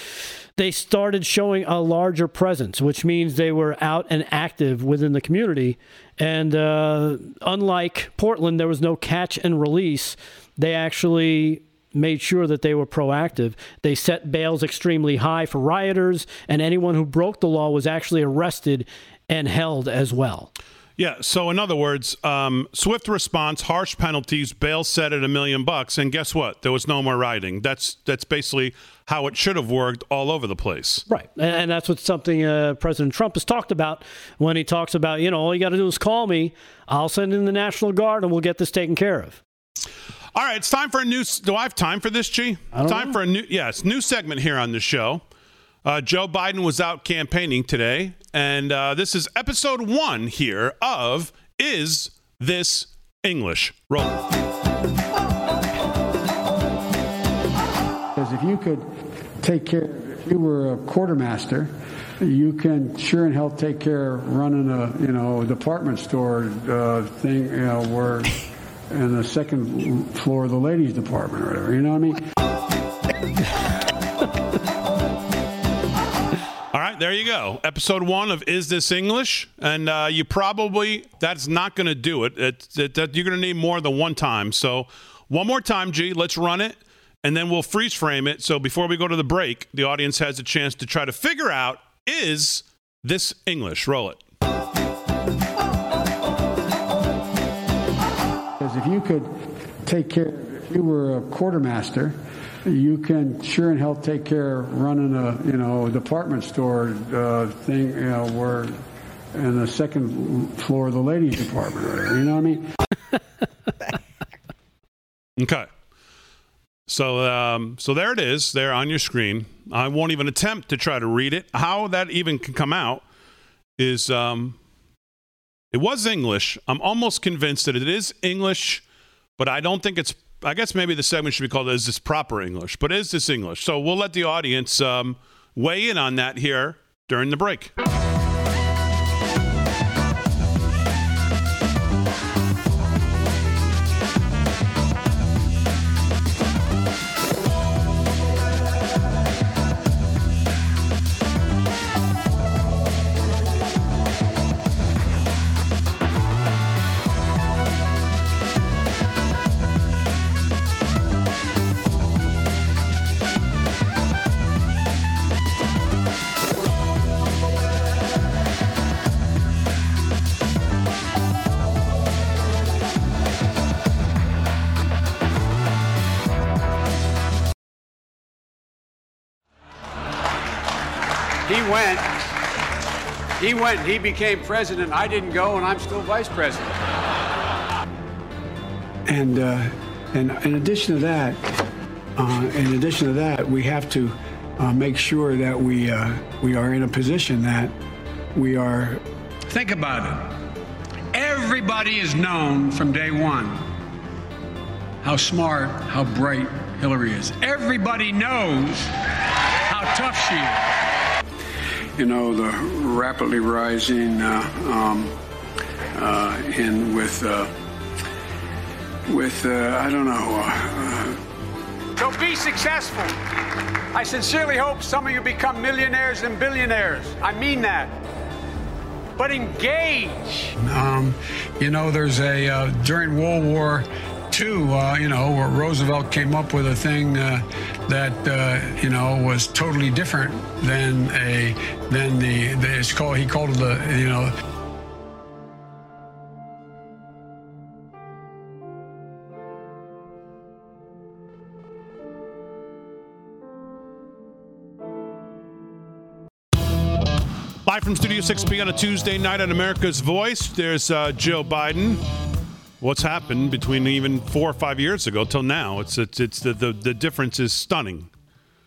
E: they started showing a larger presence, which means they were out and active within the community. And uh, unlike Portland, there was no catch and release. They actually made sure that they were proactive. They set bails extremely high for rioters, and anyone who broke the law was actually arrested and held as well.
D: Yeah. So, in other words, um, swift response, harsh penalties, bail set at a million bucks, and guess what? There was no more rioting. That's that's basically how it should have worked all over the place.
E: Right, and, that's what something uh, President Trump has talked about when he talks about, you know, all you got to do is call me. I'll send in the National Guard, and we'll get this taken care of.
D: All right, it's time for a new. Do I have time for this, G? time
E: know.
D: for a new. Yes, new segment here on the show. Uh, Joe Biden was out campaigning today, and uh, this is episode one here of Is This English? Roll.
G: Because if you could take care, if you were a quartermaster, you can sure in hell take care of running a you know department store uh, thing, you know, where in the second floor of the ladies department or whatever. You know what I mean?
D: All right, there you go. Episode one of Is This English? And uh, you probably, that's not going to do it. It, it, that You're going to need more than one time. So, one more time, G, let's run it, and then we'll freeze frame it. So, before we go to the break, the audience has a chance to try to figure out Is this English? Roll it.
G: If you could take care, if you were a quartermaster, you can sure in hell take care of running a you know department store uh, thing, you know, where in the second floor of the ladies department. You know what I mean?
D: Okay. So, um, so there it is, there on your screen. I won't even attempt to try to read it. How that even can come out is, um, it was English. I'm almost convinced that it is English, but I don't think it's. I guess maybe the segment should be called "Is this proper English?" But is this English? So we'll let the audience um, weigh in on that here during the break.
I: He went. He went. He became president. I didn't go, and I'm still vice president.
G: And uh, and in addition to that, uh, in addition to that, we have to uh, make sure that we uh, we are in a position that we are.
H: Think about it. Everybody is known from day one how smart, how bright Hillary is. Everybody knows how tough she is. You know, the rapidly rising uh, um, uh, in with uh, with uh, I don't know. Uh,
I: So be successful. I sincerely hope some of you become millionaires and billionaires. I mean that. But engage.
H: Um, you know, there's a uh, during World War II, uh, you know, where Roosevelt came up with a thing uh, that uh, you know was totally different than a than the, the it's called he called it the you know.
D: Live from Studio 6B on a Tuesday night on America's Voice, there's uh, Joe Biden what's happened between even four or five years ago till now. It's it's it's the the, the difference is stunning.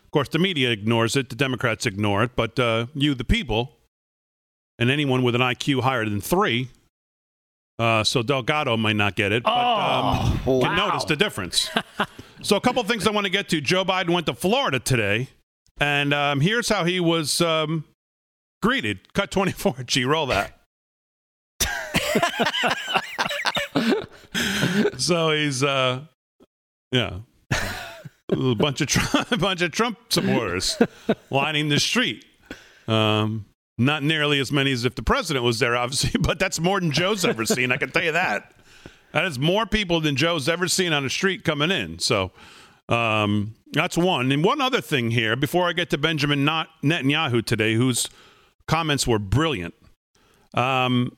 D: Of course, the media ignores it, the Democrats ignore it, but uh, you, the people, and anyone with an IQ higher than three. Uh, so Delgado might not get it, but um,
E: Oh,
D: can notice the difference. so a couple of things I want to get to. Joe Biden went to Florida today, and um, here's how he was um, greeted. Cut 24. G, roll that. so he's uh yeah a bunch of Trump, a bunch of Trump supporters lining the street. Um, not nearly as many as if the president was there, obviously, but that's more than Joe's ever seen. I can tell you that. That is more people than Joe's ever seen on the street coming in. So um, that's one. And one other thing here, before I get to Benjamin Netanyahu today, whose comments were brilliant. Um,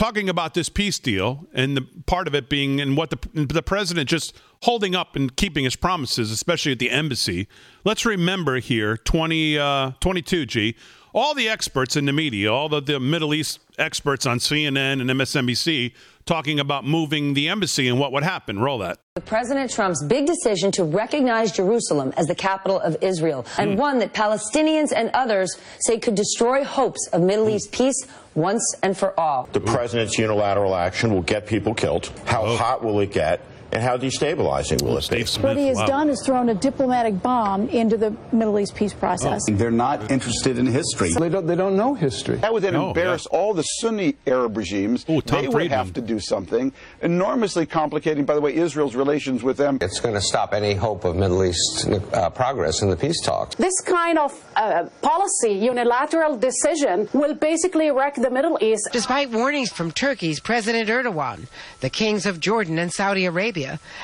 D: talking about this peace deal and the part of it being and what the the president just holding up and keeping his promises, especially at the embassy. Let's remember here, 20, uh, 22 G, all the experts in the media, all the, the Middle East experts on CNN and MSNBC talking about moving the embassy and what would happen. Roll that.
N: President Trump's big decision to recognize Jerusalem as the capital of Israel, and one that Palestinians and others say could destroy hopes of Middle East peace once and for all.
O: The president's unilateral action will get people killed. How oh. hot will it get? And how destabilizing will it be?
P: What he has done is thrown a diplomatic bomb into the Middle East peace process.
Q: They're not interested in history. They don't, they don't know history. That would then
O: No,
Q: embarrass all the Sunni Arab regimes.
O: Tom
Q: they would
O: Friedman.
Q: have to do something enormously complicating, by the way, Israel's relations with them.
R: It's going to stop any hope of Middle East uh, progress in the peace talks.
P: This kind of uh, policy, unilateral decision, will basically wreck the Middle East.
S: Despite warnings from Turkey's President Erdogan, the kings of Jordan and Saudi Arabia,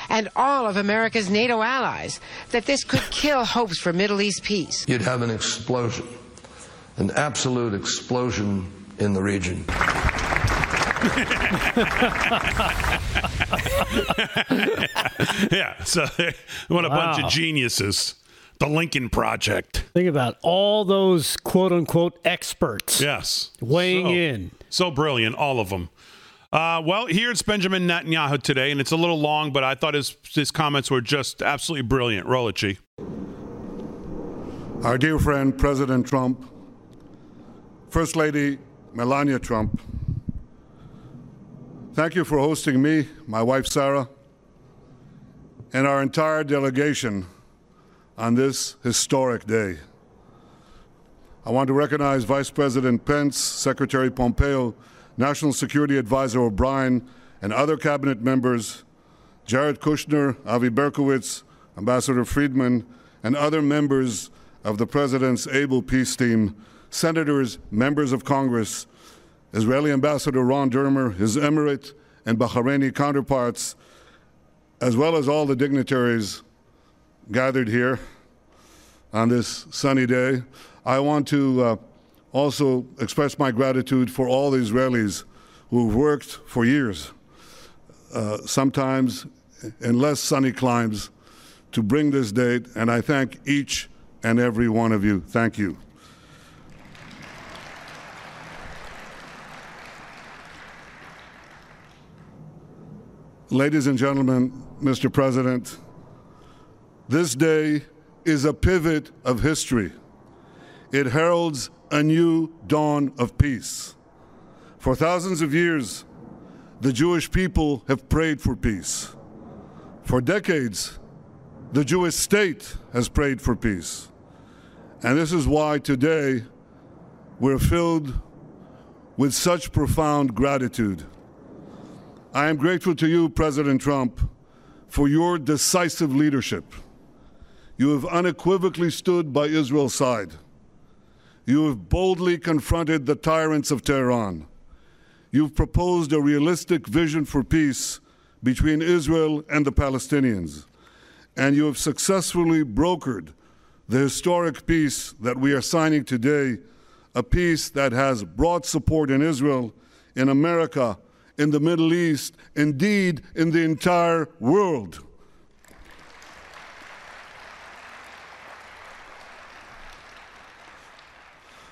S: and all of America's NATO allies, that this could kill hopes for Middle East peace.
C: You'd have an explosion, an absolute explosion in the region.
D: yeah. So what a bunch of geniuses. The Lincoln Project.
E: Think about all those quote unquote experts.
D: Yes.
E: Weighing
D: So-
E: in.
D: So brilliant, all of them. Uh, well, here's Benjamin Netanyahu today, and it's a little long, but I thought his, his comments were just absolutely brilliant. Roll it, G.
T: Our dear friend, President Trump, First Lady Melania Trump, thank you for hosting me, my wife Sarah, and our entire delegation on this historic day. I want to recognize Vice President Pence, Secretary Pompeo, National Security Advisor O'Brien, and other cabinet members, Jared Kushner, Avi Berkowitz, Ambassador Friedman, and other members of the President's able peace team, senators, members of Congress, Israeli Ambassador Ron Dermer, his Emirate and Bahraini counterparts, as well as all the dignitaries gathered here on this sunny day. I want to uh, also express my gratitude for all the Israelis who've worked for years, uh, sometimes in less sunny climes, to bring this date, and I thank each and every one of you. Thank you. Ladies and gentlemen, Mr. President, this day is a pivot of history. It heralds a new dawn of peace. For thousands of years, the Jewish people have prayed for peace. For decades, the Jewish state has prayed for peace. And this is why today we're filled with such profound gratitude. I am grateful to you, President Trump, for your decisive leadership. You have unequivocally stood by Israel's side. You have boldly confronted the tyrants of Tehran. You've proposed a realistic vision for peace between Israel and the Palestinians. And you have successfully brokered the historic peace that we are signing today, a peace that has broad support in Israel, in America, in the Middle East, indeed, in the entire world.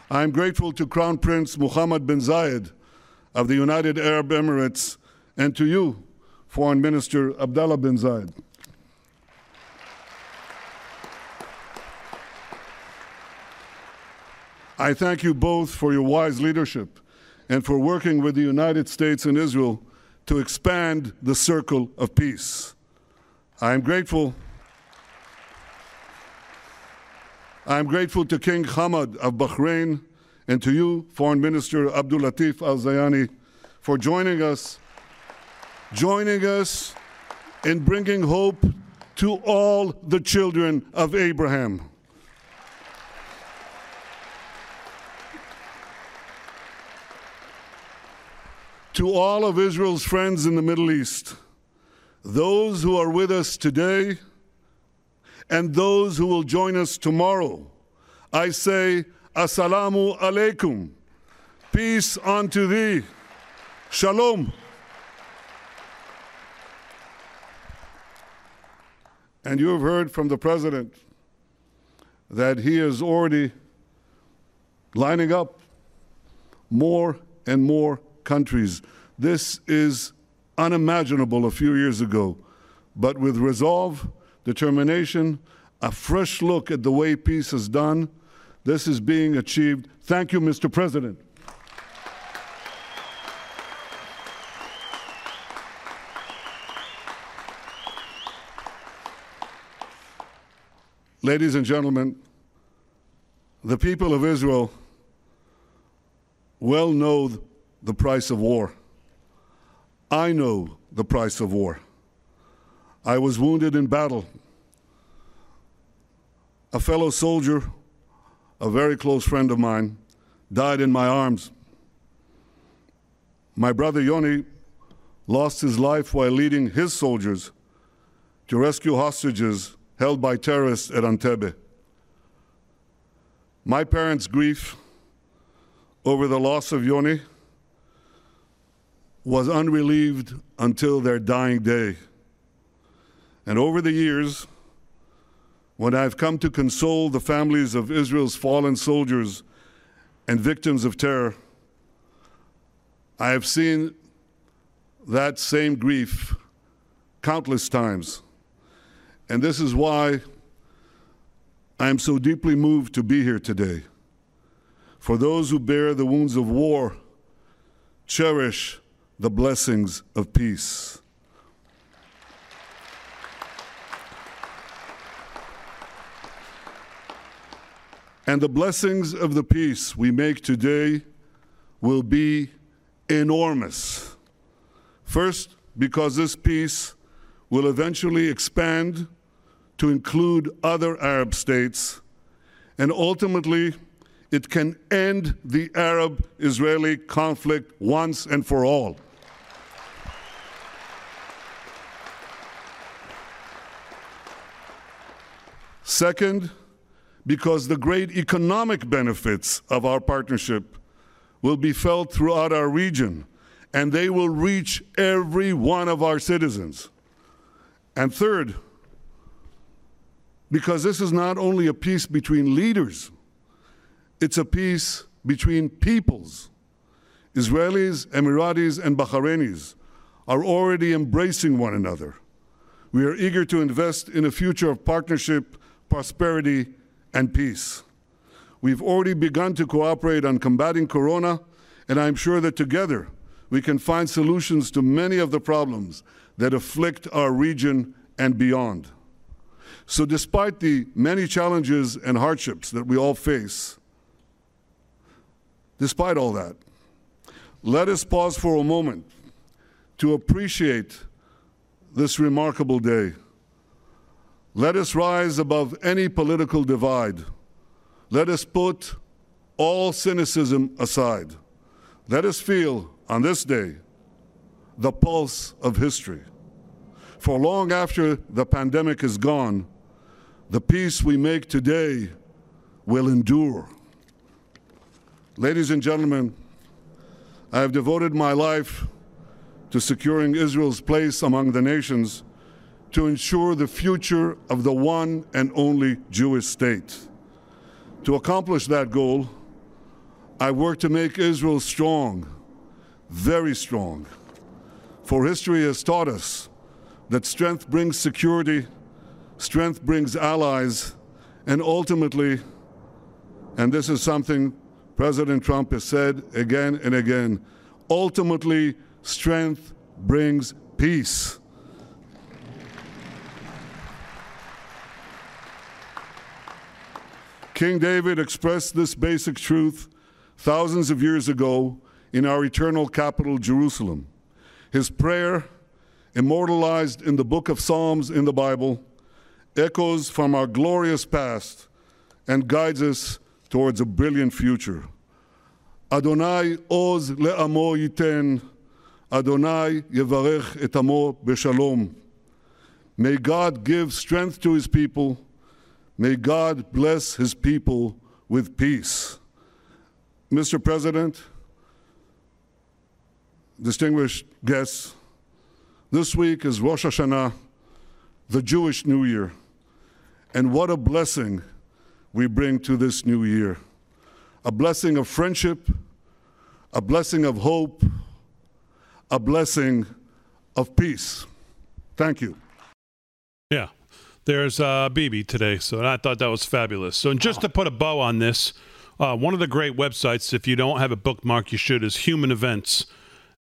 T: I am grateful to Crown Prince Mohammed bin Zayed of the United Arab Emirates and to you, Foreign Minister Abdallah bin Zayed. I thank you both for your wise leadership and for working with the United States and Israel to expand the circle of peace. I am grateful. I am grateful to King Hamad of Bahrain and to you, Foreign Minister Abdul Latif Al Zayani, for joining us, joining us in bringing hope to all the children of Abraham. to all of Israel's friends in the Middle East, those who are with us today and those who will join us tomorrow, I say, Assalamu alaikum. Peace unto thee. Shalom. And you have heard from the President that he is already lining up more and more countries. This is unimaginable a few years ago. But with resolve, determination, a fresh look at the way peace is done, this is being achieved. Thank you, Mr. President. Ladies and gentlemen, the people of Israel well know the price of war. I know the price of war. I was wounded in battle. A fellow soldier, a very close friend of mine, died in my arms. My brother Yoni lost his life while leading his soldiers to rescue hostages held by terrorists at Entebbe. My parents' grief over the loss of Yoni was unrelieved until their dying day. And over the years, when I've come to console the families of Israel's fallen soldiers and victims of terror, I have seen that same grief countless times. And this is why I am so deeply moved to be here today. For those who bear the wounds of war, cherish the blessings of peace. And the blessings of the peace we make today will be enormous. First, because this peace will eventually expand to include other Arab states, and ultimately, it can end the Arab Israeli conflict once and for all. Second, because the great economic benefits of our partnership will be felt throughout our region and they will reach every one of our citizens. And third, because this is not only a peace between leaders, it's a peace between peoples. Israelis, Emiratis, and Bahrainis are already embracing one another. We are eager to invest in a future of partnership, prosperity, and peace. We've already begun to cooperate on combating corona, and I'm sure that together we can find solutions to many of the problems that afflict our region and beyond. So, despite the many challenges and hardships that we all face, despite all that, let us pause for a moment to appreciate this remarkable day. Let us rise above any political divide. Let us put all cynicism aside. Let us feel on this day the pulse of history. For long after the pandemic is gone, the peace we make today will endure. Ladies and gentlemen, I have devoted my life to securing Israel's place among the nations to ensure the future of the one and only Jewish state. To accomplish that goal, I work to make Israel strong, very strong. For history has taught us that strength brings security, strength brings allies, and ultimately, and this is something President Trump has said again and again, ultimately, strength brings peace. King David expressed this basic truth thousands of years ago in our eternal capital, Jerusalem. His prayer, immortalized in the book of Psalms in the Bible, echoes from our glorious past and guides us towards a brilliant future. Adonai oz le'amo yiten, Adonai yevarech et amo b'shalom. May God give strength to his people. May God bless his people with peace. Mr. President, distinguished guests, this week is Rosh Hashanah, the Jewish New Year. And what a blessing we bring to this new year a blessing of friendship, a blessing of hope, a blessing of peace. Thank you.
D: Yeah. There's uh, BB today, so I thought that was fabulous. So, just to put a bow on this, uh, one of the great websites, if you don't have a bookmark, you should, is Human Events.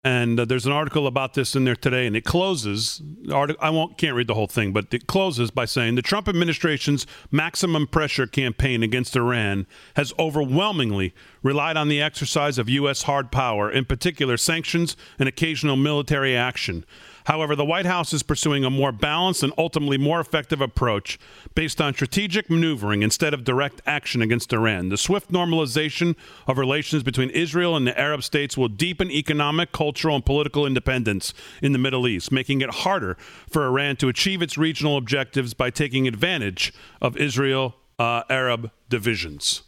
D: And uh, there's an article about this in there today, and it closes. I won't can't read the whole thing, but it closes by saying the Trump administration's maximum pressure campaign against Iran has overwhelmingly relied on the exercise of U.S. hard power, in particular sanctions and occasional military action. However, the White House is pursuing a more balanced and ultimately more effective approach based on strategic maneuvering instead of direct action against Iran. The swift normalization of relations between Israel and the Arab states will deepen economic, cultural, and political independence in the Middle East, making it harder for Iran to achieve its regional objectives by taking advantage of Israel uh, Arab divisions.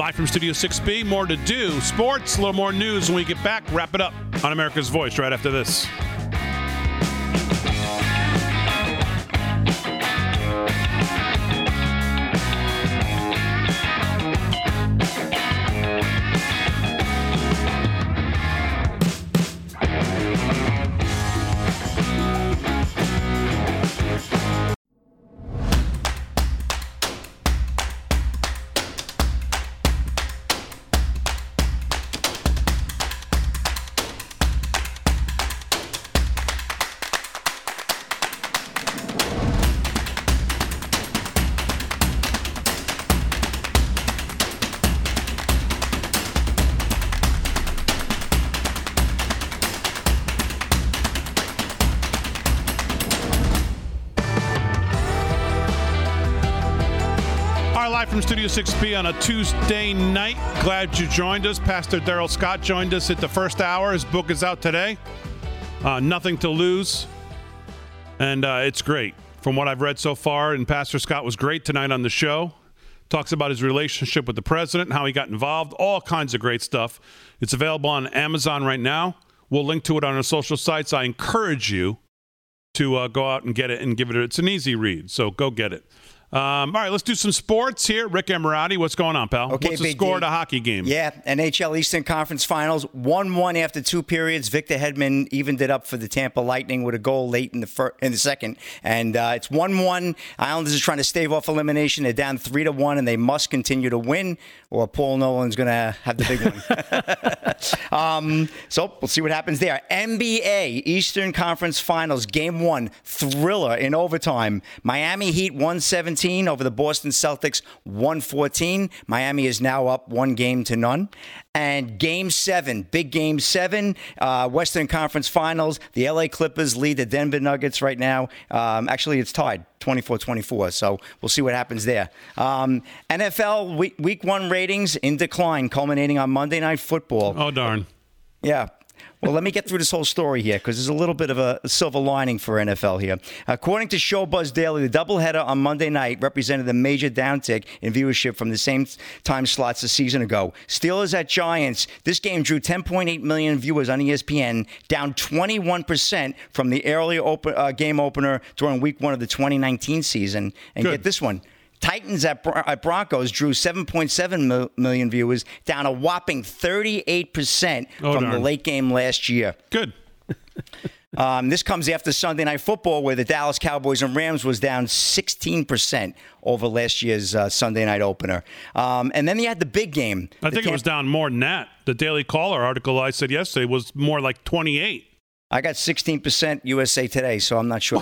D: Live from Studio 6B, more to do. Sports, a little more news when we get back. Wrap it up on America's Voice right after this. Studio 6B on a Tuesday night. Glad you joined us. Pastor Darrell Scott joined us at the first hour. His book is out today. Uh, Nothing to Lose. And uh, it's great. From what I've read so far, and Pastor Scott was great tonight on the show. Talks about his relationship with the president, how he got involved, all kinds of great stuff. It's available on Amazon right now. We'll link to it on our social sites. I encourage you to uh, go out and get it and give it. It's an easy read, so go get it. Um, all right, let's do some sports here. Rick Amorati, what's going on, pal?
K: Okay,
D: what's the score of the hockey game?
K: Yeah, NHL Eastern Conference Finals, one-one after two periods. Victor Hedman evened it up for the Tampa Lightning with a goal late in the fir- in the second, and uh, it's one-one. Islanders are trying to stave off elimination. They're down three to one, and they must continue to win, or Paul Nolan's going to have the big one. um, so we'll see what happens there. NBA Eastern Conference Finals, Game One, thriller in overtime. Miami Heat one seventeen over the Boston Celtics 114. Miami is now up one game to none. And game seven, big game seven, uh, Western Conference Finals. The LA Clippers lead the Denver Nuggets right now. Um, actually, it's tied 24 24. So we'll see what happens there. Um, NFL week, week one ratings in decline, culminating on Monday Night Football.
D: Oh, darn.
K: Yeah, well, let me get through this whole story here because there's a little bit of a silver lining for NFL here. According to Showbuzz Daily, the doubleheader on Monday night represented a major downtick in viewership from the same time slots a season ago. Steelers at Giants. This game drew 10.8 million viewers on ESPN, down 21% from the earlier open, uh, game opener during Week One of the 2019 season. And
D: Good.
K: get this one. Titans at, Bron- at Broncos drew 7.7 mil- million viewers, down a whopping 38%
D: Oh,
K: from the late game last year.
D: Good.
K: Um, this comes after Sunday Night Football, where the Dallas Cowboys and Rams was down 16% over last year's uh, Sunday night opener. Um, and then you had the big game.
D: I think it was down more than that. The Daily Caller article I said yesterday was more like 28.
K: I got 16% USA Today, so I'm not sure.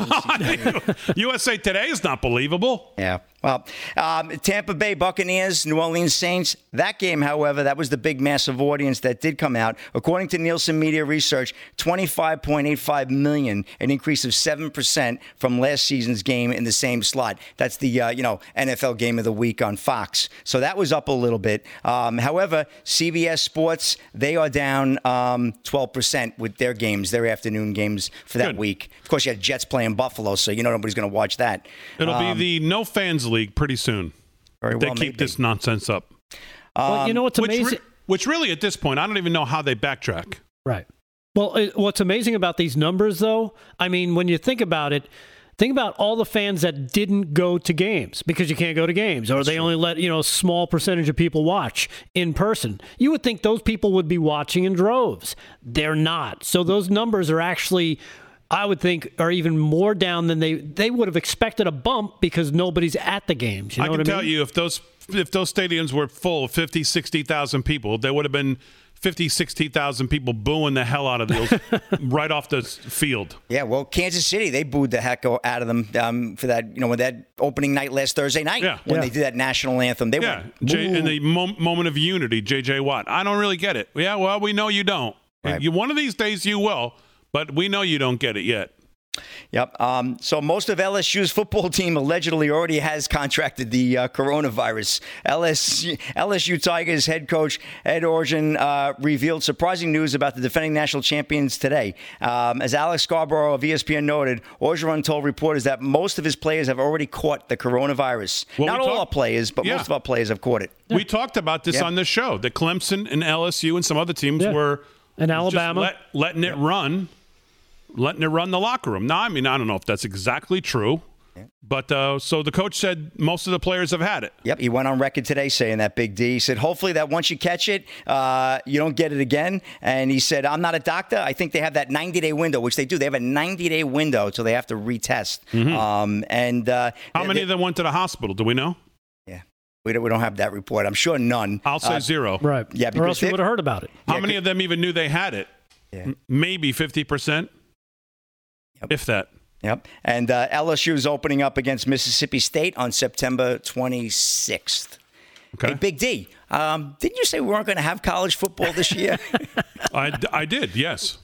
D: USA Today is not believable.
K: Yeah. Well, um, Tampa Bay Buccaneers, New Orleans Saints. That game, however, that was the big massive audience that did come out. According to Nielsen Media Research, 25.85 million, an increase of seven percent from last season's game in the same slot. That's the uh, you know NFL Game of the Week on Fox. So that was up a little bit. Um, however, CBS Sports they are down um, 12 percent with their games, their afternoon games for that
D: Good.
K: week. Of course, you had Jets playing Buffalo, so you know nobody's going to watch that.
D: It'll
K: Um,
D: be the no fans league pretty soon.
K: Very
D: they keep
K: maybe.
D: this nonsense up.
E: Well, you know what's
D: which, re-
E: amazing?
D: which really, at this point, I don't even know how they backtrack.
E: Right. Well, it, what's amazing about these numbers, though, I mean, when you think about it, think about all the fans that didn't go to games because you can't go to games, or they only let you know a small percentage of people watch in person. You would think those people would be watching in droves. They're not. So those numbers are actually. I would think are even more down than they they would have expected a bump because nobody's at the games. You know
D: I can
E: what I
D: tell
E: mean?
D: you if those if those stadiums were full of 50, 60,000 people, there would have been 50, 60,000 people booing the hell out of those right off the field.
K: Yeah, well, Kansas City, they booed the heck out of them um, for that, you know, with that opening night last Thursday night
D: Yeah.
K: when
D: Yeah.
K: they did that national anthem. They
D: Yeah,
K: went,
D: J- in
K: "Boo."
D: the mo- moment of unity, J.J. Watt. I don't really get it. Yeah, well, we know you don't.
K: Right.
D: You one of these days you will, but we know you don't get it yet.
K: Yep. Um, so most of LSU's football team allegedly already has contracted the uh, coronavirus. LSU, LSU Tigers head coach Ed Orgeron uh, revealed surprising news about the defending national champions today. Um, as Alex Scarborough of ESPN noted, Orgeron told reporters that most of his players have already caught the coronavirus.
D: Well,
K: Not all
D: talk-
K: our players, but
D: Yeah.
K: most of our players have caught it.
D: We talked about this
K: Yep.
D: on the show that Clemson and LSU and some other teams
E: Yeah.
D: were
E: And
D: just
E: Alabama.
D: let, letting it run, letting it run the locker room. Now, I mean, I don't know if that's exactly true, but uh, so the coach said most of the players have had it.
K: Yep, he went on record today saying that Big D. He said, hopefully that once you catch it, uh, you don't get it again. And he said, I'm not a doctor. I think they have that 90 day window, which they do. They have a 90 day window until they have to retest. Um, and uh,
D: Mm-hmm. How
K: they-
D: many of them went to the hospital? Do we know?
K: Yeah, we don't, we don't have that report. I'm sure none.
D: I'll say
K: Uh,
D: zero.
E: Right.
K: Yeah,
E: or
K: because
E: else we
K: they-
E: would have heard about it.
D: How
K: Yeah,
D: many of them even knew they had it?
K: Yeah.
D: M- Maybe 50%, if that.
K: Yep. And uh, LSU is opening up against Mississippi State on September 26th.
D: Okay.
K: Hey, Big D, um, didn't you say we weren't going to have college football this year?
D: I, I did, yes.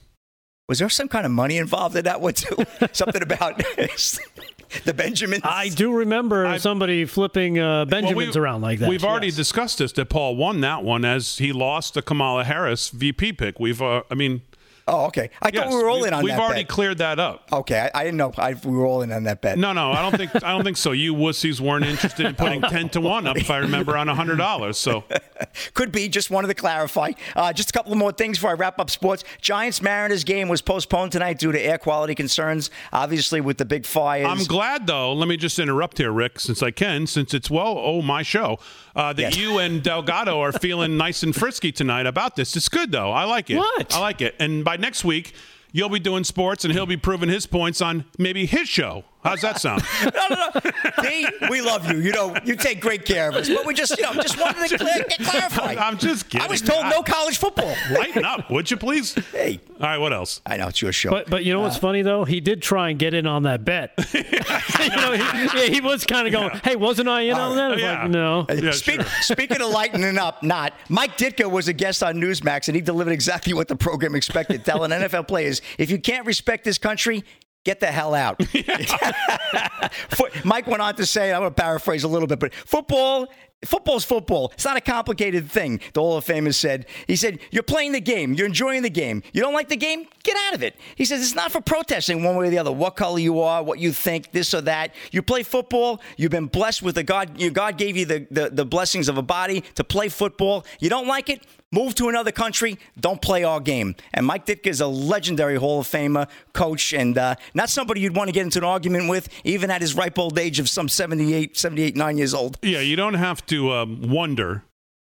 K: Was there some kind of money involved in that one too? Something about the Benjamins?
E: I do remember somebody flipping uh, Benjamins
D: Well, we-
E: around like that.
D: We've already
E: yes.
D: discussed this that Paul won that one as he lost the Kamala Harris VP pick. We've, uh, I mean,
K: Oh, okay. I
D: yes,
K: thought we were all in on that.
D: We've already
K: bet.
D: cleared that up.
K: Okay, I, I didn't know. I, we were all in on that bet.
D: No, no, I don't think I don't think so. You wussies weren't interested in putting ten to one up, if I remember, on hundred dollars. So
K: Could be. Just wanted to clarify. Uh, just a couple of more things before I wrap up sports. Giants Mariners game was postponed tonight due to air quality concerns. Obviously, with the big fires.
D: I'm glad, though. Let me just interrupt here, Rick, since I can, since it's well, oh my show, uh, that
K: Yes.
D: you and Delgado are feeling nice and frisky tonight about this. It's good, though. I like it.
E: What?
D: I like it. And by next week. You'll be doing sports, and he'll be proving his points on maybe his show. How's that sound?
K: no, no, no. D, we love you. You know, you take great care of us. But we just, you know, just wanted to clear, clarify.
D: I'm just kidding.
K: I was told no college football.
D: Lighten up, would you please?
K: Hey.
D: All right, what else?
K: I know it's your show.
E: But but you know what's uh, funny though? He did try and get in on that bet. you know, he, yeah, he was kind of going, "Hey, wasn't I in on oh, that?" I was
D: Yeah.
E: like, "No."
D: Yeah,
K: Speak,
D: sure.
K: Speaking of lightening up, not Mike Ditka was a guest on Newsmax, and he delivered exactly what the program expected, telling NFL players, "If you can't respect this country." Get the hell out. Mike went on to say, I'm going to paraphrase a little bit, but football, football's football. It's not a complicated thing. The Hall of Famer said. He said, "You're playing the game. You're enjoying the game. You don't like the game? Get out of it." He says, "It's not for protesting one way or the other. What color you are, what you think, this or that. You play football. You've been blessed with the God. God gave you the, the the blessings of a body to play football. You don't like it." move to another country, don't play our game. And Mike Ditka is a legendary Hall of Famer coach and uh, not somebody you'd want to get into an argument with, even at his ripe old age of some 78, 78, 9 years old.
D: Yeah, you don't have to um, wonder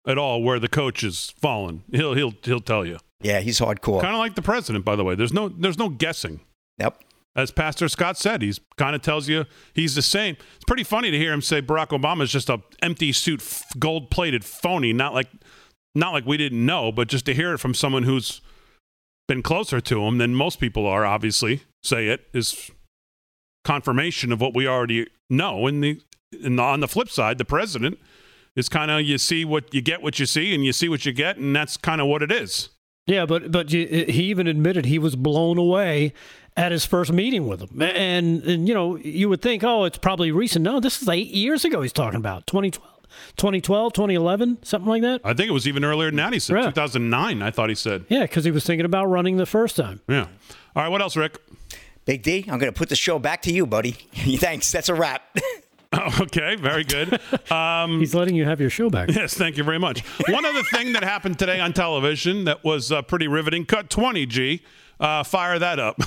D: at all where the coach is fallen. He'll he'll he'll tell you.
K: Yeah, he's hardcore.
D: Kind of like the president, by the way. There's no there's no guessing.
K: Yep.
D: As Pastor Scott said, he's kind of tells you he's the same. It's pretty funny to hear him say Barack Obama is just a empty suit, gold plated phony. Not like not like we didn't know, but just to hear it from someone who's been closer to him than most people are. Obviously, say it is confirmation of what we already know. And the, and the on the flip side, the president is kind of you see what you get, what you see, and you see what you get, and that's kind of what it is.
E: Yeah, but but you, he even admitted he was blown away at his first meeting with him, and, and you know you would think, oh, it's probably recent. No, this is eight years ago. He's talking about 2012. 2012, 2011, something like that.
D: I think it was even earlier than that. He said yeah. 2009. I thought he said.
E: Yeah, because he was thinking about running the first time.
D: Yeah. All right. What else, Rick?
K: Big D, I'm going to put the show back to you, buddy. Thanks. That's a wrap.
D: okay, very good. Um,
E: He's letting you have your show back.
D: Yes, thank you very much. One other thing that happened today on television that was uh, pretty riveting. Cut 20, G. Uh, fire that up.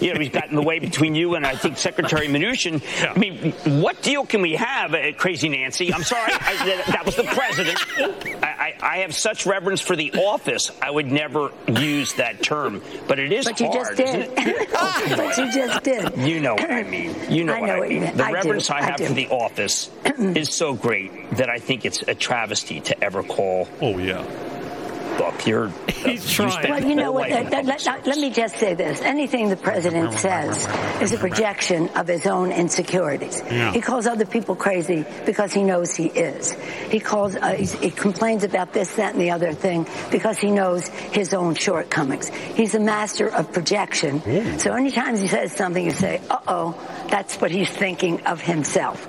U: you know, he's got in the way between you and I think Secretary Mnuchin. Yeah. I mean, what deal can we have, uh, Crazy Nancy? I'm sorry, I, that, that, was the president. I, I, I, have such reverence for the office. I would never use that term, but it is
V: but you
U: hard.
V: Just did. but you just did.
U: You know what I mean. You know,
V: I know
U: what I mean.
V: What
U: the reverence I, have for the office is so great that I think it's a travesty to ever call.
D: Oh yeah
U: book. You're
E: he's trying.
V: Well, you know what? Let, let, let, let, me just say this: anything the president says is a projection of his own insecurities. Yeah. He calls other people crazy because he knows he is. He calls, uh, he complains about this, that, and the other thing because he knows his own shortcomings. He's a master of projection. Ooh. So anytime he says something, you say, "Uh oh," that's what he's thinking of himself.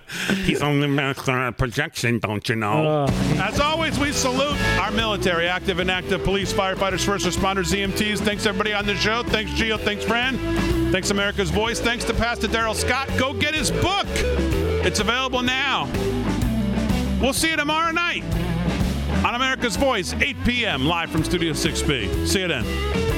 D: He's only master of projection, don't you know? Uh. As always, we salute our military, active and active police, firefighters, first responders, EMTs. Thanks everybody on the show. Thanks Gio. Thanks Fran. Thanks America's Voice. Thanks to Pastor Darrell Scott. Go get his book. It's available now. We'll see you tomorrow night on America's Voice, 8 p.m. live from Studio 6B. See you then.